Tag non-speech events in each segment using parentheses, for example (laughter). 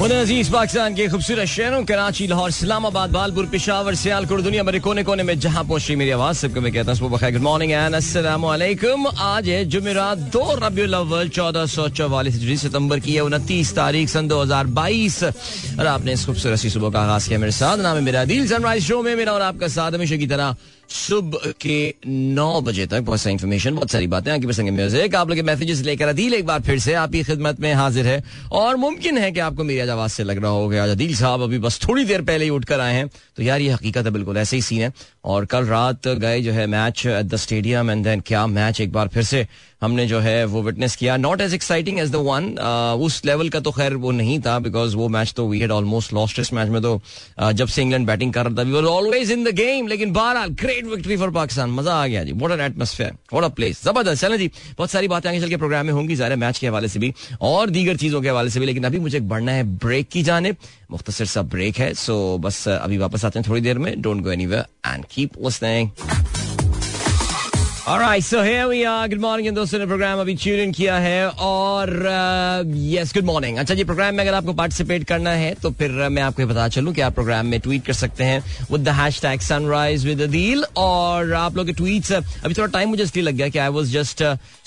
अज़ीज़ पाकिस्तान के खूबसूरत शहरों, कराची, लाहौर, इस्लामाबाद बालपुर पिशावर, सियालकोट, दुनिया भरे कोने कोने में जहाँ पहुँची मेरी आवाज़, सबको मैं कहता हूँ गुड मॉर्निंग एंड अस्सलाम आज है जुमेरात दो रबी अव्वल, चौदह सौ चौवालीस सितंबर की है, उनतीस तारीख सन दो हज़ार बाईस। और आपने इस खूबसूरत सुबह का आगाज़ किया मेरे साथ। नाम है मेरा दिल सनराइज शो में मेरा और आपका साथ हमेशा की तरह सुबह के नौ बजे तक बहुत सारी इन्फॉर्मेशन बहुत सारी बातें आपकी पसंद म्यूज़िक आप लोग के मैसेजेस लेकर अदील एक बार फिर से आपकी खिदमत में हाजिर है। और मुमकिन है कि आपको मेरी आवाज़ से लग रहा हो गया। अदील साहब अभी बस थोड़ी देर पहले ही उठकर आए हैं। तो यार, ये हकीकत है, बिल्कुल ऐसे ही सीन है। और कल रात गए जो है match at the stadium and then क्या मैच एक बार फिर से हमने जो है वो विटनेस किया. Not as exciting as the one उस लेवल का तो खैर वो नहीं था बिकॉज़ वो मैच तो वी हैड ऑलमोस्ट लॉस्ट इस मैच में तो uh, जब से इंग्लैंड बैटिंग कर रहा था we were always in the game लेकिन बहरहाल ग्रेट विक्ट्री फॉर पाकिस्तान. मज़ा आ गया जी. What an atmosphere what a place ज़बरदस्त. चलें जी. बहुत सारी बातें आगे चल के प्रोग्राम में होंगी. ज़ाहिर मैच के हवाले से भी और दीगर चीज़ों के हवाले से भी. लेकिन अभी मुझे बढ़ना है ब्रेक की जाने. मुख्तसर सा ब्रेक है. सो बस अभी वापस आते हैं थोड़ी देर में. Don't go anywhere and keep Alright, so here we are. Good morning दोस्तों ने प्रोग्राम अभी ट्यून इन किया है और यस गुड मॉर्निंग अच्छा जी प्रोग्राम में अगर आपको पार्टिसिपेट करना है तो फिर uh, मैं आपको बता चलूँ कि आप प्रोग्राम में ट्वीट कर सकते हैं with the hashtag sunrise with Adeel और आप लोग के ट्वीट्स uh, अभी थोड़ा टाइम मुझे इसलिए लग गया कि I was just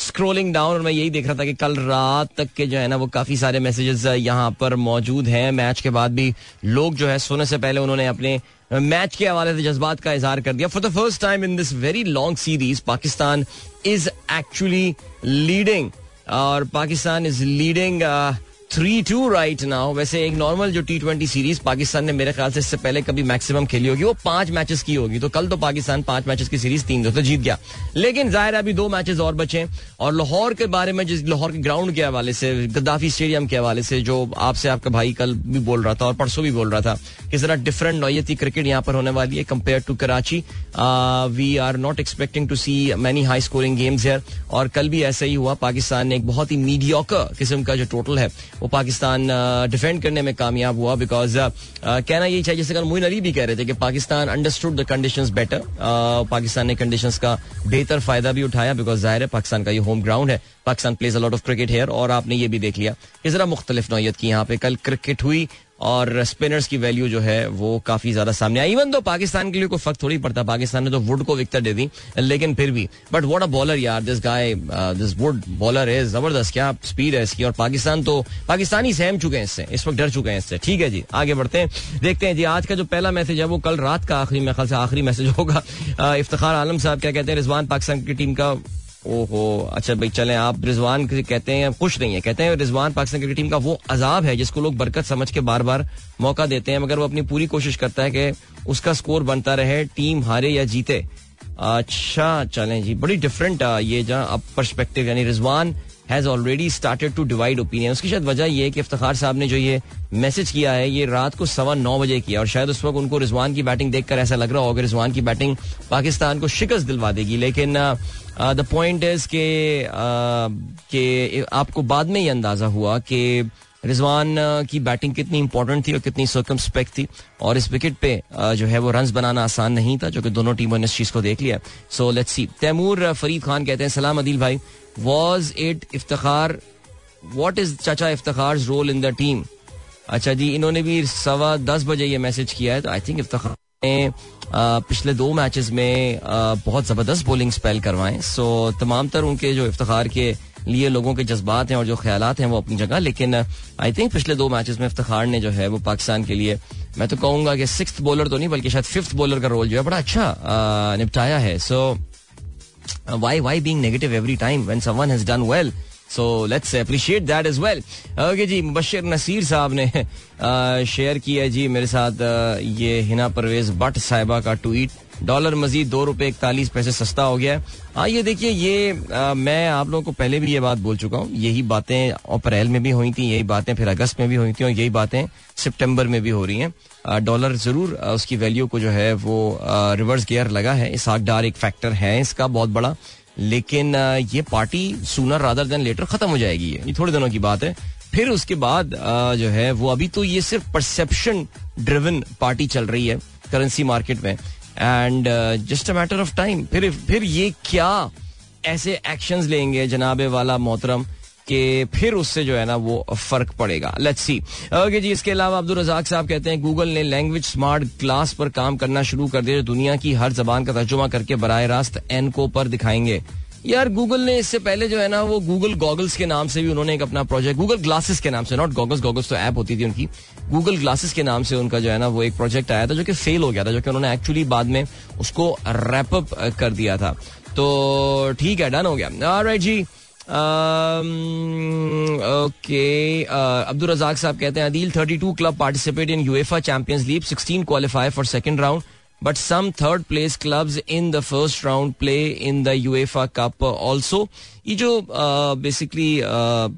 scrolling down और मैं यही देख रहा था कि कल रात तक के जो है ना वो काफ़ी सारे मैसेजेस uh, यहाँ पर मौजूद हैं मैच के बाद भी लोग जो है सोने से पहले उन्होंने अपने मैच के हवाले से जज्बात का इजहार कर दिया। For the first time in this very long series Pakistan is actually leading और Pakistan is leading three two right now वैसे एक नॉर्मल जो टी ट्वेंटी सीरीज़ पाकिस्तान ने मेरे ख्याल से इससे पहले कभी मैक्सिमम खेली होगी, वो पाँच मैचेस की होगी। तो कल तो पाकिस्तान पाँच मैचेस की सीरीज़ तीन दो तो जीत गया। लेकिन ज़ाहिर अभी दो मैचेस और बचे और लाहौर के बारे में जिस लाहौर के ग्राउंड के हवाले से, गद्दाफी स्टेडियम के हवाले से जो आपसे आपका भाई कल भी बोल रहा था और परसों भी बोल रहा था कि जरा डिफरेंट नोयती क्रिकेट यहाँ पर होने वाली है compare to Karachi. We are not expecting to see many high scoring games here और कल भी ऐसा ही हुआ। पाकिस्तान ने एक बहुत ही मीडियोकर किस्म का जो टोटल है वो पाकिस्तान डिफेंड करने में कामयाब हुआ बिकॉज़ कहना यही चाहिए, जैसे कल मोइन अली भी कह रहे थे कि Pakistan understood the conditions better Pakistan ने कंडीशंस का बेहतर फ़ायदा भी उठाया बिकॉज़ ज़ाहिर है पाकिस्तान का ये होम ग्राउंड है। Pakistan plays a lot of cricket here और आपने ये भी देख लिया कि जरा मुख्तलिफ़ नौत की यहाँ पे। कल क्रिकेट हुई और स्पिनर्स की वैल्यू जो है वो काफ़ी ज़्यादा सामने आई। इवन तो पाकिस्तान के लिए कोई फ़र्क थोड़ी पड़ता, पाकिस्तान ने तो वुड को विकता दे दी, लेकिन फिर भी। बट व्हाट अ बॉलर यार this guy this Wood bowler है ज़बरदस्त, क्या स्पीड है इसकी। और पाकिस्तान तो पाकिस्तानी सहम चुके हैं इससे, इस वक्त डर चुके हैं इससे। ठीक है जी, आगे बढ़ते हैं, देखते हैं जी, आज का जो पहला मैसेज है वो कल रात का आखिरी, मेरे ख्याल से आखिरी मैसेज होगा। इफ्तार आलम साहब क्या कहते हैं, रिजवान पाकिस्तान की टीम का ओहो अच्छा भाई, चलें, आप रिजवान कहते हैं खुश नहीं है? कहते हैं रिजवान पाकिस्तान क्रिकेट टीम का वो अजाब है जिसको लोग बरकत समझ के बार बार मौका देते हैं, मगर वो अपनी पूरी कोशिश करता है कि उसका स्कोर बनता रहे, टीम हारे या जीते। अच्छा चलें जी, बड़ी डिफरेंट ये जहाँ अब परस्पेक्टिव यानी Rizwan has already started to divide opinion उसकी शायद वजह यह कि इफ्तार साहब ने जो ये मैसेज किया है, ये रात को सवा नौ बजे किया, और शायद उस वक्त उनको रिजवान की बैटिंग देखकर ऐसा लग रहा होगा रिजवान की बैटिंग पाकिस्तान को शिकस्त दिलवा देगी। लेकिन द पॉइंट इज़ के आपको बाद में ये अंदाज़ा हुआ कि रिजवान की बैटिंग कितनी इंपॉर्टेंट थी और कितनी सर्कमस्पेक्ट थी। और इस विकेट पे जो है वो रन बनाना आसान नहीं था, जो कि दोनों टीमों ने इस चीज़ को देख लिया so let's see Taimoor Farid Khan कहते हैं, सलाम अदील भाई was it Iftikhar what is Chacha Iftikhar role in the team अच्छा जी, इन्होंने भी सवा दस बजे ये मैसेज किया है तो आई थिंक इफ्तार ने पिछले दो मैचेस में बहुत ज़बरदस्त बॉलिंग स्पेल करवाए। सो तमाम तर उनके जो इफ्तार के लिए लोगों के जज्बात हैं और जो ख्याल हैं वो अपनी जगह। लेकिन आई थिंक पिछले दो मैचेस में इफ्तार ने जो है वो पाकिस्तान के लिए, मैं तो कहूँगा कि सिक्स बॉलर तो नहीं, बल्कि शायद फिफ्थ बॉलर का रोल जो है बड़ा अच्छा निपटाया है। So why why being negative every time when someone has done well so let's appreciate that is well okay जी मुबशर नसीर साहब ने (laughs) शेयर किया जी मेरे साथ ये हिना परवेज बट साहिबा का ट्वीट डॉलर मजीद दो रुपए इकतालीस पैसे सस्ता हो गया हाँ। ये देखिए ये आ, मैं आप लोगों को पहले भी ये बात बोल चुका हूँ। यही बातें अप्रैल में भी हुई थी यही बातें फिर अगस्त में भी हुई थी और यही बातें सितंबर में भी हो रही हैं। डॉलर ज़रूर उसकी वैल्यू को जो है वो रिवर्स गियर लगा है। इस एक फैक्टर है इसका बहुत बड़ा। लेकिन ये party sooner rather than later खत्म हो जाएगी ये। थोड़े दिनों की बात है। फिर उसके बाद जो है, वो अभी तो ये सिर्फ़ परसेप्शन ड्रिवन पार्टी चल रही है करेंसी मार्केट में। And just a matter of time फिर फिर ये क्या ऐसे एक्शंस लेंगे जनाबे वाला मोहतरम? कि फिर उससे जो है ना वो फ़र्क पड़ेगा। लेट्स सी ओके जी, इसके अलावा अब्दुल रजाक साहब कहते हैं गूगल ने लैंग्वेज स्मार्ट क्लास पर काम करना शुरू कर दिया जो दुनिया की हर जबान का तर्जुमा करके बरह रास्त एनको पर दिखाएँगे। यार गूगल ने इससे पहले जो है ना वो गूगल गॉगल्स के नाम से भी उन्होंने एक अपना प्रोजेक्ट गूगल ग्लासेस के नाम से नॉट गॉगल्स गॉगल्स तो ऐप होती थी उनकी गूगल ग्लासेस के नाम से उनका जो है ना वो एक प्रोजेक्ट आया था जो कि फेल हो गया था, जो कि उन्होंने एक्चुअली बाद में उसको रैपअप कर दिया था। तो ठीक है डन हो गया। राइट जी। ओके अब्दुल रजाक साहब कहते हैं Adeel 32 club participate in UEFA Champions League 16 qualify for second round but some third place clubs in the first round play in the UEFA Cup also ये जो बेसिकली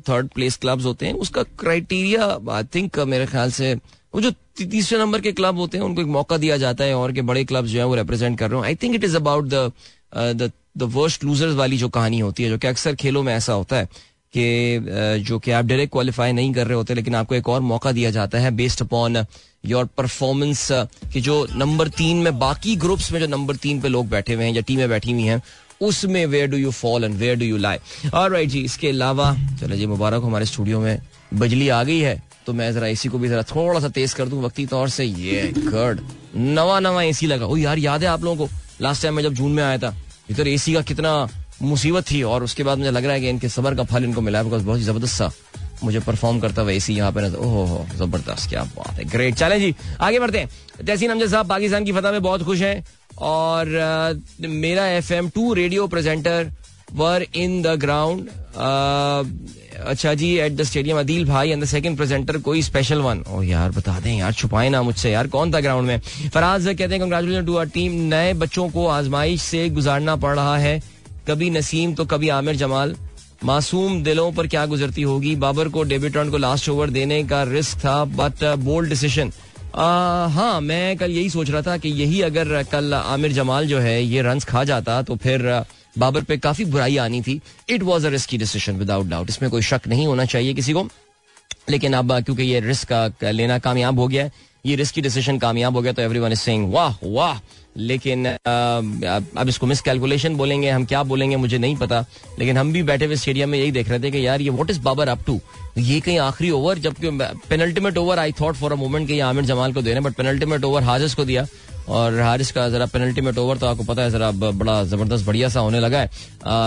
थर्ड प्लेस क्लब्स होते हैं, उसका criteria I think मेरे ख्याल से, वो जो तीसरे नंबर के क्लब होते हैं, उनको एक मौका दिया जाता है, और के बड़े क्लब जो है, वो रिप्रेजेंट कर रहे हो। I think it is about the the worst losers वाली जो कहानी होती है, जो कि अक्सर खेलों में ऐसा होता है कि जो कि आप डायरेक्ट क्वालिफाई नहीं कर रहे होते, लेकिन आपको एक और मौका दिया जाता है बेस्ड अपॉन योर परफॉर्मेंस कि जो नंबर तीन में बाकी ग्रुप्स में जो नंबर तीन पे लोग बैठे हुए हैं या टीमें बैठी हुई हैं, उसमें where do you fall and where do you lie और राइट जी, इसके अलावा, चलो जी मुबारक हमारे स्टूडियो में, बिजली आ गई है तो मैं जरा एसी को भी जरा थोड़ा सा तेज कर दूँ वक्ती तौर से, ये गड नवा नवा एसी लगा। ओ यार, याद है आप लोगों को? लास्ट टाइम मैं जब जून में आया था इधर एसी का कितना मुसीबत थी और उसके बाद मुझे लग रहा है कि इनके सबर का फल इनको मिला बिकॉज़ बहुत ही ज़बरदस्त सा मुझे परफॉर्म करता हुआ एसी यहाँ पे नज़र ओहो ज़बरदस्त, क्या बात है ग्रेट चलें जी, आगे बढ़ते हैं। तहसीन अमजद साहब पाकिस्तान की फतह में बहुत खुश हैं और मेरा F M two radio presenter were in the ground अच्छा जी एट द स्टेडियम अदील भाई एंड द सेकंड प्रेजेंटर कोई स्पेशल वन ओ यार, बता दें यार, छुपाए ना मुझसे यार, कौन था ग्राउंड में? फराज कहते हैं कंग्रेचुलेशन टू आर टीम नए बच्चों को आजमाइश से गुजारना पड़ रहा है। कभी नसीम तो कभी आमिर जमाल। मासूम दिलों पर क्या गुजरती होगी? बाबर को डेब्यूटेंट को लास्ट ओवर देने का रिस्क था बट बोल्ड डिसीज़न हाँ मैं कल यही सोच रहा था कि यही अगर कल आमिर जमाल जो है, ये रन खा जाता तो फिर बाबर पे काफ़ी बुराई आनी थी। It was a risky decision without doubt इसमें कोई शक नहीं होना चाहिए किसी को। लेकिन अब, क्योंकि ये रिस्क का लेना कामयाब हो गया है, ये रिस्की डिसीज़न कामयाब हो गया तो एवरी वन इज़ सेइंग वाह वाह! लेकिन अब इसको मिस कैलकुलेशन बोलेंगे, हम क्या बोलेंगे मुझे नहीं पता। लेकिन हम भी बैठे हुए स्टेडियम में यही देख रहे थे कि यार, ये what is Babar up to ये कहीं आखिरी ओवर जबकि penultimate over I thought for a moment कि आमिर जमाल को देना बट पेनल्टीमेट ओवर हाजिस को दिया। और हारिस का जरा पेनल्टी पेनल्टीमेट ओवर तो आपको पता है जरा बड़ा ज़बरदस्त बढ़िया सा होने लगा है।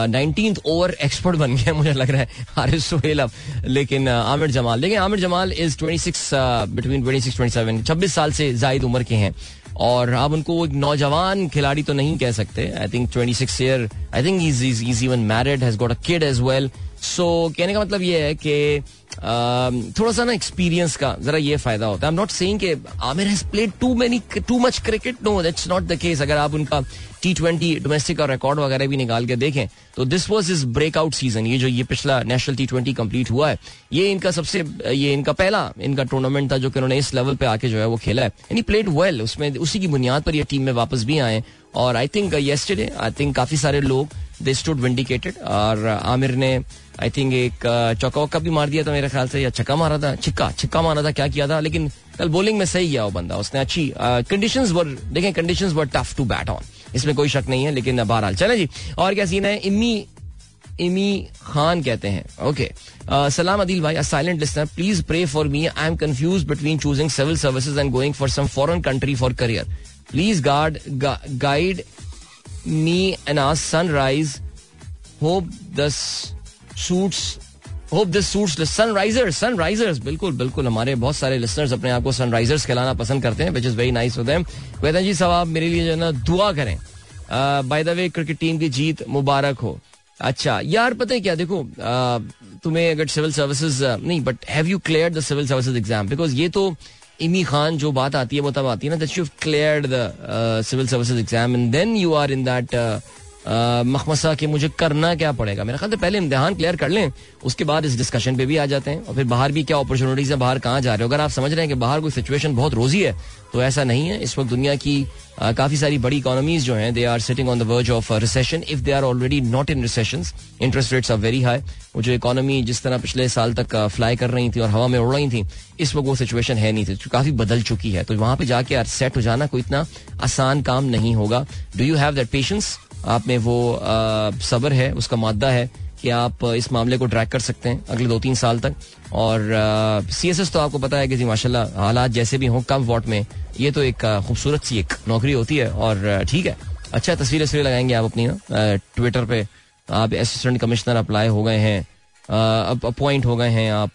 नाइनटीन ओवर एक्सपर्ट बन गया मुझे लग रहा है हारिस सुहेल अब। लेकिन आमिर जमाल लेकिन Aamir Jamal is twenty six between twenty six twenty seven छब्बीस साल से जायद उम्र के हैं। और आप उनको एक नौजवान खिलाड़ी तो नहीं कह सकते। I think twenty six year I think is is even married has got a kid as well so कहने का मतलब ये है कि थोड़ा सा ना एक्सपीरियंस का, जरा ये फ़ायदा होता है। आई एम नॉट सेइंग कि Aamir has played too many too much cricket no that's not the case अगर आप उनका टी ट्वेंटी डोमेस्टिक का रिकॉर्ड वगैरह भी निकाल के देखें तो this was is breakout season ये जो ये पिछला नेशनल टी ट्वेंटी कंप्लीट हुआ है, ये इनका सबसे, ये इनका पहला इनका टूर्नामेंट था जो कि उन्होंने इस लेवल पे आके जो है वो खेला है। यानी प्लेड वेल उसमें, उसी की बुनियाद पर ये टीम में वापस भी आए और I think yesterday I think काफ़ी सारे लोग दे स्टूड विंडिकेटेड और आमिर ने आई थिंक एक चौका वक्का भी मार दिया था मेरे ख्याल से, या छक्का मारा था? छिक्का छिक्का मारा था, क्या किया था? लेकिन कल बॉलिंग में सही गया वो बंदा, उसने अच्छी कंडीशंस वर देखें conditions were tough to bat on इसमें कोई शक नहीं है, लेकिन बहरहाल। चले जी, और क्या सीन है? इम्मी इमी खान कहते हैं। ओके सलाम अदिल भाई silent listener please pray for me I am confuse between choosing civil services and going for some foreign country for career please guard guide me and as Sunrise hope this suits hope this suits Sunrisers Sunrisers बिल्कुल बिल्कुल, हमारे बहुत सारे listeners अपने आप को Sunrisers कहलाना पसंद करते हैं which is very nice them वेदन जी साहब मेरे लिए जो है ना, दुआ करें। By the way cricket team की जीत मुबारक हो। अच्छा यार पता है क्या, देखो तुम्हें अगर सिविल सर्विसेज़ नहीं but have you clear the civil services exam because ये तो इमी खान जो बात आती है, वो तब आती है ना that you clear the civil services exam and then you are in that मखमसा कि मुझे करना क्या पड़ेगा? मेरा ख्याल पहले इम्तिहान क्लियर कर लें, उसके बाद इस डिस्कशन पे भी आ जाते हैं। और फिर बाहर भी क्या अपॉर्चुनिटीज़ है, बाहर कहाँ जा रहे हो? अगर आप समझ रहे हैं कि बाहर कोई सिचुएशन बहुत रोजी है तो ऐसा नहीं है। इस वक्त दुनिया की काफ़ी सारी बड़ी इकोनॉमीज जो हैं they are sitting on the verge of recession if they are already not in recession interest rates are very high वो जो इकोनॉमी जिस तरह पिछले साल तक फ्लाई कर रही थी और हवा में उड़ रही थी, इस वक्त वो सिचुएशन है नहीं थी काफ़ी बदल चुकी है। तो वहाँ पे जाके सेट हो जाना कोई इतना आसान काम नहीं होगा। Do you have that patience आप में वो सबर है, उसका मादा है कि आप इस मामले को ट्रैक कर सकते हैं अगले दो तीन साल तक। और सी एस एस तो आपको पता है कि जी माशाल्लाह, हालात जैसे भी हों, कम वॉट में, ये तो एक खूबसूरत सी एक नौकरी होती है और ठीक है। अच्छा तस्वीर तस्वीर लगाएँगे आप अपनी ना ट्विटर पे। आप असिस्टेंट कमिश्नर अप्लाई हो गए हैं अब अपॉइंट हो गए हैं आप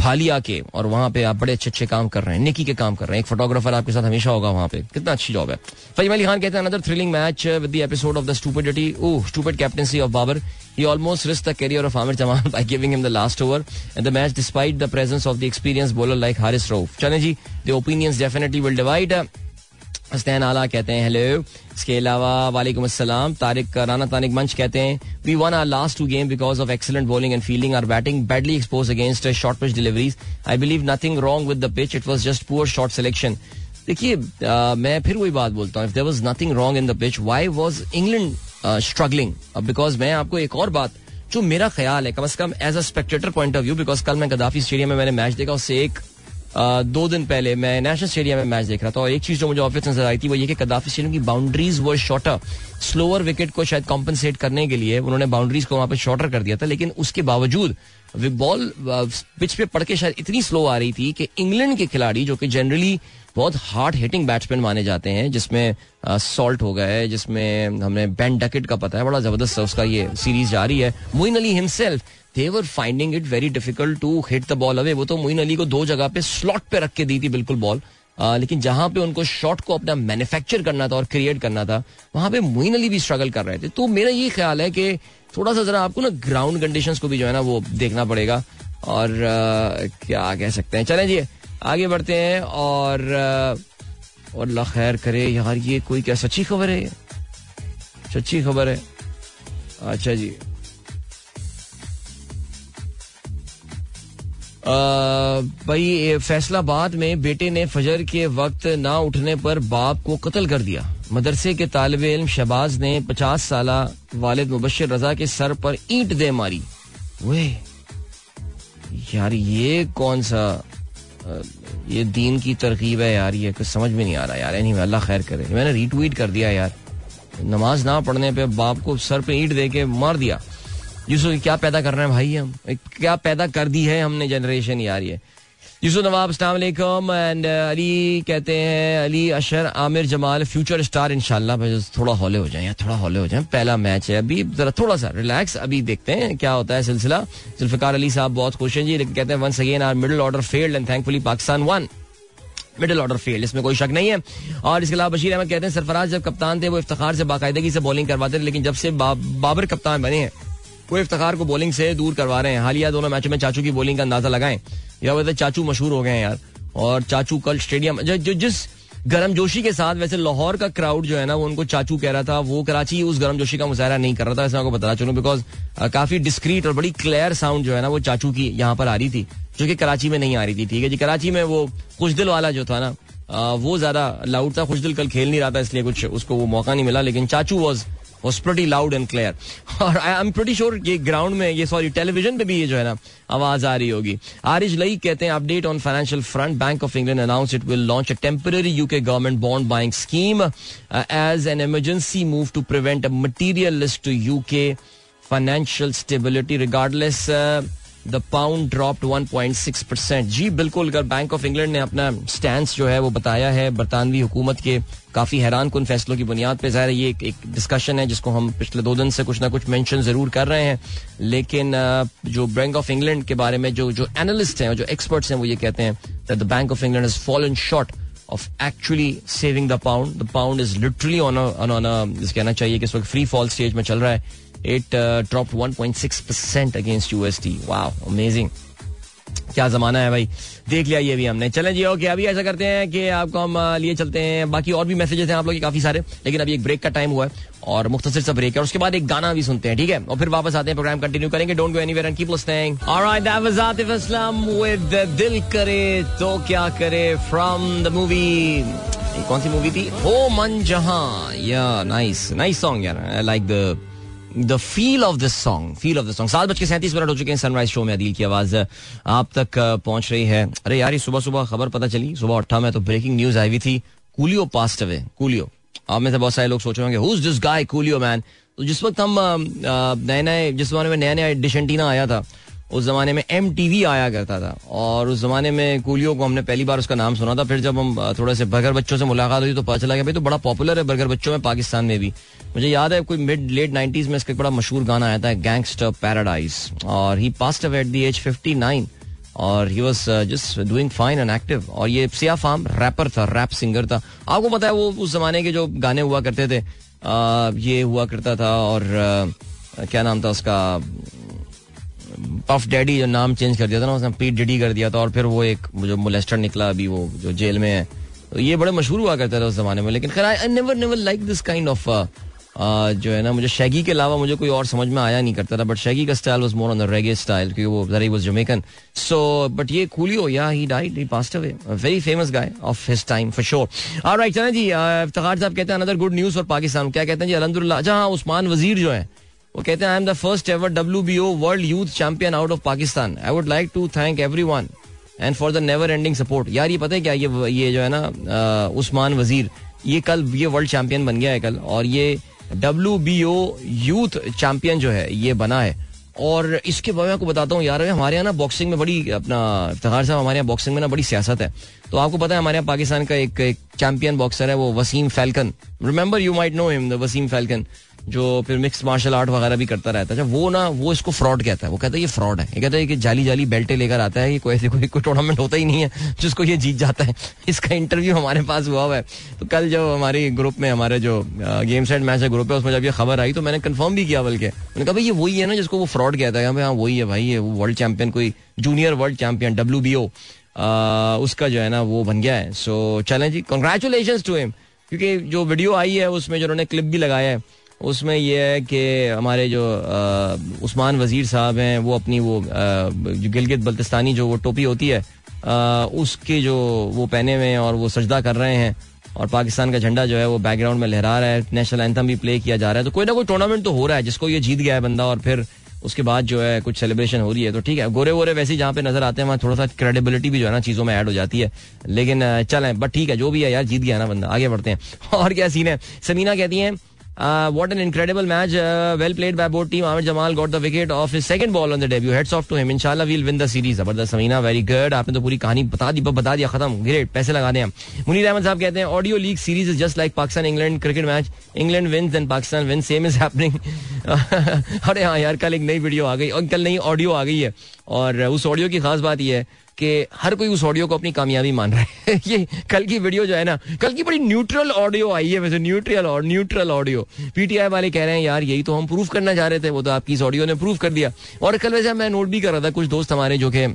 फालिया के और वहाँ पे आप बड़े अच्छे अच्छे काम कर रहे हैं निकी के काम कर रहे हैं एक फोटोग्राफर आपके साथ हमेशा होगा वहाँ पे कितना अच्छी जॉब है फजीम अली खान कहते हैं another thrilling match with the episode of the stupidity stupid captaincy of Babar He almost risked the career of Amir Jamal by giving him the last over in the match despite the presence of the experienced bowler like Haris Rauf. चलें जी, the opinions definitely will divide. Hasnain Ala कहते हैं, hello. इसके अलावा, वालेकुम अस्सलाम। तारिक, राना तानिक मंच कहते हैं we won our last two game because of excellent bowling and fielding our batting badly expose against short pitch deliveries I believe nothing wrong with the pitch it was just poor short selection देखिए मैं फिर वही बात बोलता हूँ। If there was nothing wrong in the pitch why was England struggling because मैं आपको एक और बात, जो मेरा ख्याल है, कम अज कम as a spectator point of view because कल मैं गदाफी स्टेडियम में मैंने मैच देखा, उससे एक दो दिन पहले मैं नेशनल स्टेडियम में मैच देख रहा था और एक चीज़ जो मुझे ऑफ़िस नज़र आई थी, वो ये कि कदाफी स्टेडियम की boundaries were shorter slower wicket को शायद कॉम्पनसेट करने के लिए उन्होंने बाउंड्रीज को वहाँ पर शॉर्टर कर दिया था, लेकिन उसके बावजूद बॉल पिच पे पड़ के शायद इतनी स्लो आ रही थी कि इंग्लैंड के खिलाड़ी, जो कि जनरली बहुत हार्ड हिटिंग बैट्समैन माने जाते हैं, जिसमें सॉल्ट हो गए जिसमें हमने बैन डकेट का पता है, बड़ा ज़बरदस्त उसका ये सीरीज़ जारी है। Moin Ali himself they were finding it very difficult to hit the ball away वो तो मोइन अली को दो जगह पे स्लॉट पे रख के दी थी बिल्कुल बॉल लेकिन जहाँ पे उनको शॉट को अपना मैन्युफैक्चर करना था और क्रिएट करना था वहाँ पे मोइन अली भी स्ट्रगल कर रहे थे। तो मेरा ये ख्याल है कि थोड़ा सा जरा आपको ना ग्राउंड कंडीशन को भी जो है ना वो देखना पड़ेगा। और आ, क्या कह सकते हैं? चले जी आगे बढ़ते हैं और और खैर करे। यार ये कोई क्या सच्ची खबर है? सच्ची खबर है? अच्छा जी। भाई फैसलाबाद में बेटे ने फजर के वक्त ना उठने पर बाप को कत्ल कर दिया। मदरसे के तालब इल्म शहबाज ने पचास साल वालिद मुबशर रजा के सर पर ईंट दे मारी। वे यार, ये कौन सा ये दीन की तरकीब है यार, ये कुछ समझ में नहीं आ रहा यार। नहीं अल्लाह खैर करे। मैंने रीट्वीट कर दिया यार। नमाज़ ना पढ़ने पे बाप को सर पे ईंट दे के मार दिया। यूसुफ, क्या पैदा कर रहे हैं भाई हम? क्या पैदा कर दी है हमने जनरेशन यार ये? यूसुफ नवाब, अस्सलाम एंड अली कहते हैं, अली अशर, आमिर जमाल फ्यूचर स्टार इनशाला थोड़ा हौले हो जाए या थोड़ा हौले हो जाए, पहला मैच है। अभी जरा थोड़ा सा रिलैक्स अभी देखते हैं क्या होता है सिलसिला। जुल्फिकार अली साहब बहुत खुश हैं जी कहते हैं once again our middle order failed and thankfully Pakistan won middle order failed इसमें कोई शक नहीं है। और इसके अलावा बशीर अहमद कहते हैं, सरफराज जब कप्तान थे, वो इफ्तार से बाकायदगी से बॉलिंग करवाते थे, लेकिन जब से बाबर कप्तान बने हैं वो इफ्तार को बॉलिंग से दूर करवा रहे हैं। हालिया दोनों मैचों में चाचू की बॉलिंग का अंदाज़ा लगाएँ। या वैसे चाचू मशहूर हो गए हैं यार। और चाचू कल स्टेडियम जो जिस गर्मजोशी के साथ वैसे लाहौर का क्राउड जो है ना, वो उनको चाचू कह रहा था, वो कराची उस गर्मजोशी का मुजाहरा नहीं कर रहा था ऐसा आपको बता चलूँ बिकॉज़ काफ़ी डिस्क्रीट और बड़ी क्लियर साउंड जो है ना, वो चाचू की यहाँ पर आ रही थी, जो कि कराची में नहीं आ रही थी, ठीक है जी? कराची में वो कुछ दिल वाला जो था ना वो ज़्यादा लाउड था खुश दिल कल खेल नहीं रहा था, इसलिए कुछ उसको वो मौका नहीं मिला, लेकिन चाचू was pretty loud and clear. (laughs) और आई एम प्रीटी श्योर ये ग्राउंड में, ये सॉरी टेलीविज़न पे भी ये जो है ना, आवाज़ आ रही होगी। आरिज लई कहते हैं update on financial front bank of England announce it will launch a temporary UK government bond buying scheme as an emergency move to prevent a material list to UK financial stability regardless the pound dropped 1.6 percent जी बिल्कुल अगर bank of England ने अपना stand जो है वो बताया है बरतानवी हुकूमत के काफ़ी हैरान कन फैसलों की बुनियाद पर ज़ाहिर ये एक, एक डिस्कशन है जिसको हम पिछले दो दिन से कुछ ना कुछ मेंशन ज़रूर कर रहे हैं। लेकिन जो बैंक ऑफ़ इंग्लैंड के बारे में जो जो एनालिस्ट हैं जो एक्सपर्ट्स हैं वो ये कहते हैं the bank of England has fallen short of actually saving the pound the pound is literally on on कहना चाहिए कि इस वक्त फ्री फॉल स्टेज में चल रहा है। It drop 1.6% against USD wow amazing क्या जमाना है भाई। देख लिया ये भी हमने। चलें जी ओके अभी ऐसा करते हैं कि आपको हम लिए चलते हैं। बाकी और भी मैसेजेस हैं आप लोग के काफ़ी सारे, लेकिन अभी एक ब्रेक का टाइम हुआ है और मुख्तर सा ब्रेक है। उसके बाद एक गाना भी सुनते हैं, ठीक है? और फिर वापस आते हैं प्रोग्राम कंटिन्यू करेंगे। Don't go anywhere and keep listening alright that was Atif Aslam with दिल करे तो क्या करे फ्रॉम द मूवी कौन सी मूवी थी? हो मन जहाँ। या नाइस नाइस सॉन्ग यार। I like the the feel of this song feel of this song सात बज के सैंतीस मिनट हो चुके हैं सनराइज शो में अदील की आवाज़। आप तक पहुँच रही है। अरे यार, ये सुबह सुबह खबर पता चली। सुबह अट्ठा में तो ब्रेकिंग न्यूज़ आई हुई थी। कूलियो पास्ट अवे कूलियो आप में से बहुत सारे लोग सोच रहे होंगे who's this guy Coolio man तो जिस वक्त हम नए नए जिस जमाने में नया नया डिशेंटीना आया था उस जमाने में एमटीवी आया करता था और उस जमाने में कूलियो को हमने पहली बार उसका नाम सुना था। फिर जब हम थोड़े से बर्गर बच्चों से मुलाकात हुई तो पता चला कि भाई तो बड़ा पॉपुलर है बर्गर बच्चों में पाकिस्तान में भी। मुझे याद है कोई मिड लेट नाइनटीज में इसका बड़ा मशहूर गाना आया था गैंगस्टर पैराडाइज और he passed at the age fifty nine और he was just doing fine and active और ये सिया फार्म रैपर था रैप सिंगर था। आपको पता है वो उस जमाने के जो गाने हुआ करते थे आ, ये हुआ करता था और आ, क्या नाम था उसका पफ डैडी जो नाम चेंज कर दिया था ना, उसने पीट डिडी कर दिया था और फिर वो एक जो मोलेस्टर निकला अभी वो जो जेल में है। तो ये बड़े मशहूर हुआ करता था उस जमाने में, लेकिन I never never like this kind of जो है ना, मुझे शैगी के अलावा मुझे कोई और समझ में आया नहीं करता था बट शैगी का style was more on the reggae style क्योंकि वो जरा वाज जमैकन सो बट ये कूलियो या he died he passed away very famous guy of his time for sure alright चलें जी इफ्तिखार साहब कहते हैं another good news for Pakistan. क्या कहते हैं जी? अल्हम्दुलिल्लाह। अच्छा हाँ उस्मान वज़ीर जो है वो कहते हैं I am the first ever W B O world youth champion out of Pakistan I would like to thank everyone and for the never ending support यार ये पता है क्या ये ये जो है ना उस्मान वज़ीर ये कल ये वर्ल्ड चैंपियन बन गया है कल और ये W B O youth champion जो है ये बना है। और इसके बारे में आपको बताता हूँ यार हमारे यहाँ ना बॉक्सिंग में बड़ी अपना इफ्तार साहब हमारे यहाँ बॉक्सिंग में ना बड़ी सियासत है। तो आपको पता है हमारे यहाँ पाकिस्तान का एक, एक चैंपियन बॉक्सर है वो Waseem Falcon. Remember you might know him the Waseem Falcon. जो फिर मिक्स मार्शल आर्ट वगैरह भी करता रहता है वो ना, वो इसको फ्रॉड कहता है, वो कहता है ये फ्रॉड है। ये कहता है कि जाली जाली बेल्टे लेकर आता है, ये कोई, ऐसे कोई कोई टूर्नामेंट होता ही नहीं है, जिसको ये जीत जाता है। इसका इंटरव्यू हमारे पास हुआ हुआ है। तो कल जब हमारे ग्रुप में, हमारे जो गेम सेट मैच ग्रुप है, उसमें जब ये खबर आई तो मैंने कन्फर्म भी किया बल्कि। मैंने कहा, भाई, ये वही है ना, जिसको वो फ्रॉड कहता है। हाँ वही है भाई, ये वर्ल्ड चैंपियन कोई junior world champion W B O उसका जो है ना, वो बन गया है। सो चलें जी कॉन्ग्रेचुलेशन टू हिम क्योंकि जो वीडियो आई है, उसमें जो उन्होंने क्लिप भी लगाया है उसमें यह है कि हमारे जो उस्मान वज़ीर साहब हैं, वो अपनी वो जो गिलगित बल्तिस्तानी जो वो टोपी होती है उसके जो वो पहने हुए हैं और वो सजदा कर रहे हैं और पाकिस्तान का झंडा जो है वो बैकग्राउंड में लहरा रहा है नेशनल एंथम भी प्ले किया जा रहा है। तो कोई ना कोई टूर्नामेंट तो हो रहा है, जिसको ये जीत गया है बंदा और फिर उसके बाद जो है कुछ सेलिब्रेशन हो रही है। तो ठीक है गोरे वोरे वैसे जहाँ पे नज़र आते हैं, वहाँ थोड़ा सा क्रेडिबिलिटी भी जो है ना चीज़ों में ऐड हो जाती है। लेकिन चलें बट ठीक है, जो भी है यार, जीत गया ना बंदा। आगे बढ़ते हैं। (laughs) और क्या सीन है? समीना कहती हैं An incredible match. Uh, well played by both team. Ahmed Jamal got the wicket of his second ball on the debut. Heads off to him. Inshallah we'll win the series. ज़बरदस्त Samina very good आपने तो पूरी कहानी बता दी बता दिया खत्म great पैसे लगा दें मुनीर अहमद साहब कहते हैं audio league series is just like Pakistan England cricket match England wins and Pakistan win same is happening अरे हाँ यार कल एक नई वीडियो आ गई और कल नई ऑडियो आ गई है और उस ऑडियो की खास बात यह है कि हर कोई उस ऑडियो को अपनी कामयाबी मान रहा है। (laughs) ये कल की वीडियो जो है ना कल की बड़ी न्यूट्रल ऑडियो आई है वैसे न्यूट्रल और न्यूट्रल ऑडियो पीटीआई वाले कह रहे हैं यार यही तो हम प्रूफ करना चाह रहे थे वो तो आपकी इस ऑडियो ने प्रूफ कर दिया। और कल वैसे मैं नोट भी कर रहा था कुछ दोस्त हमारे जो कि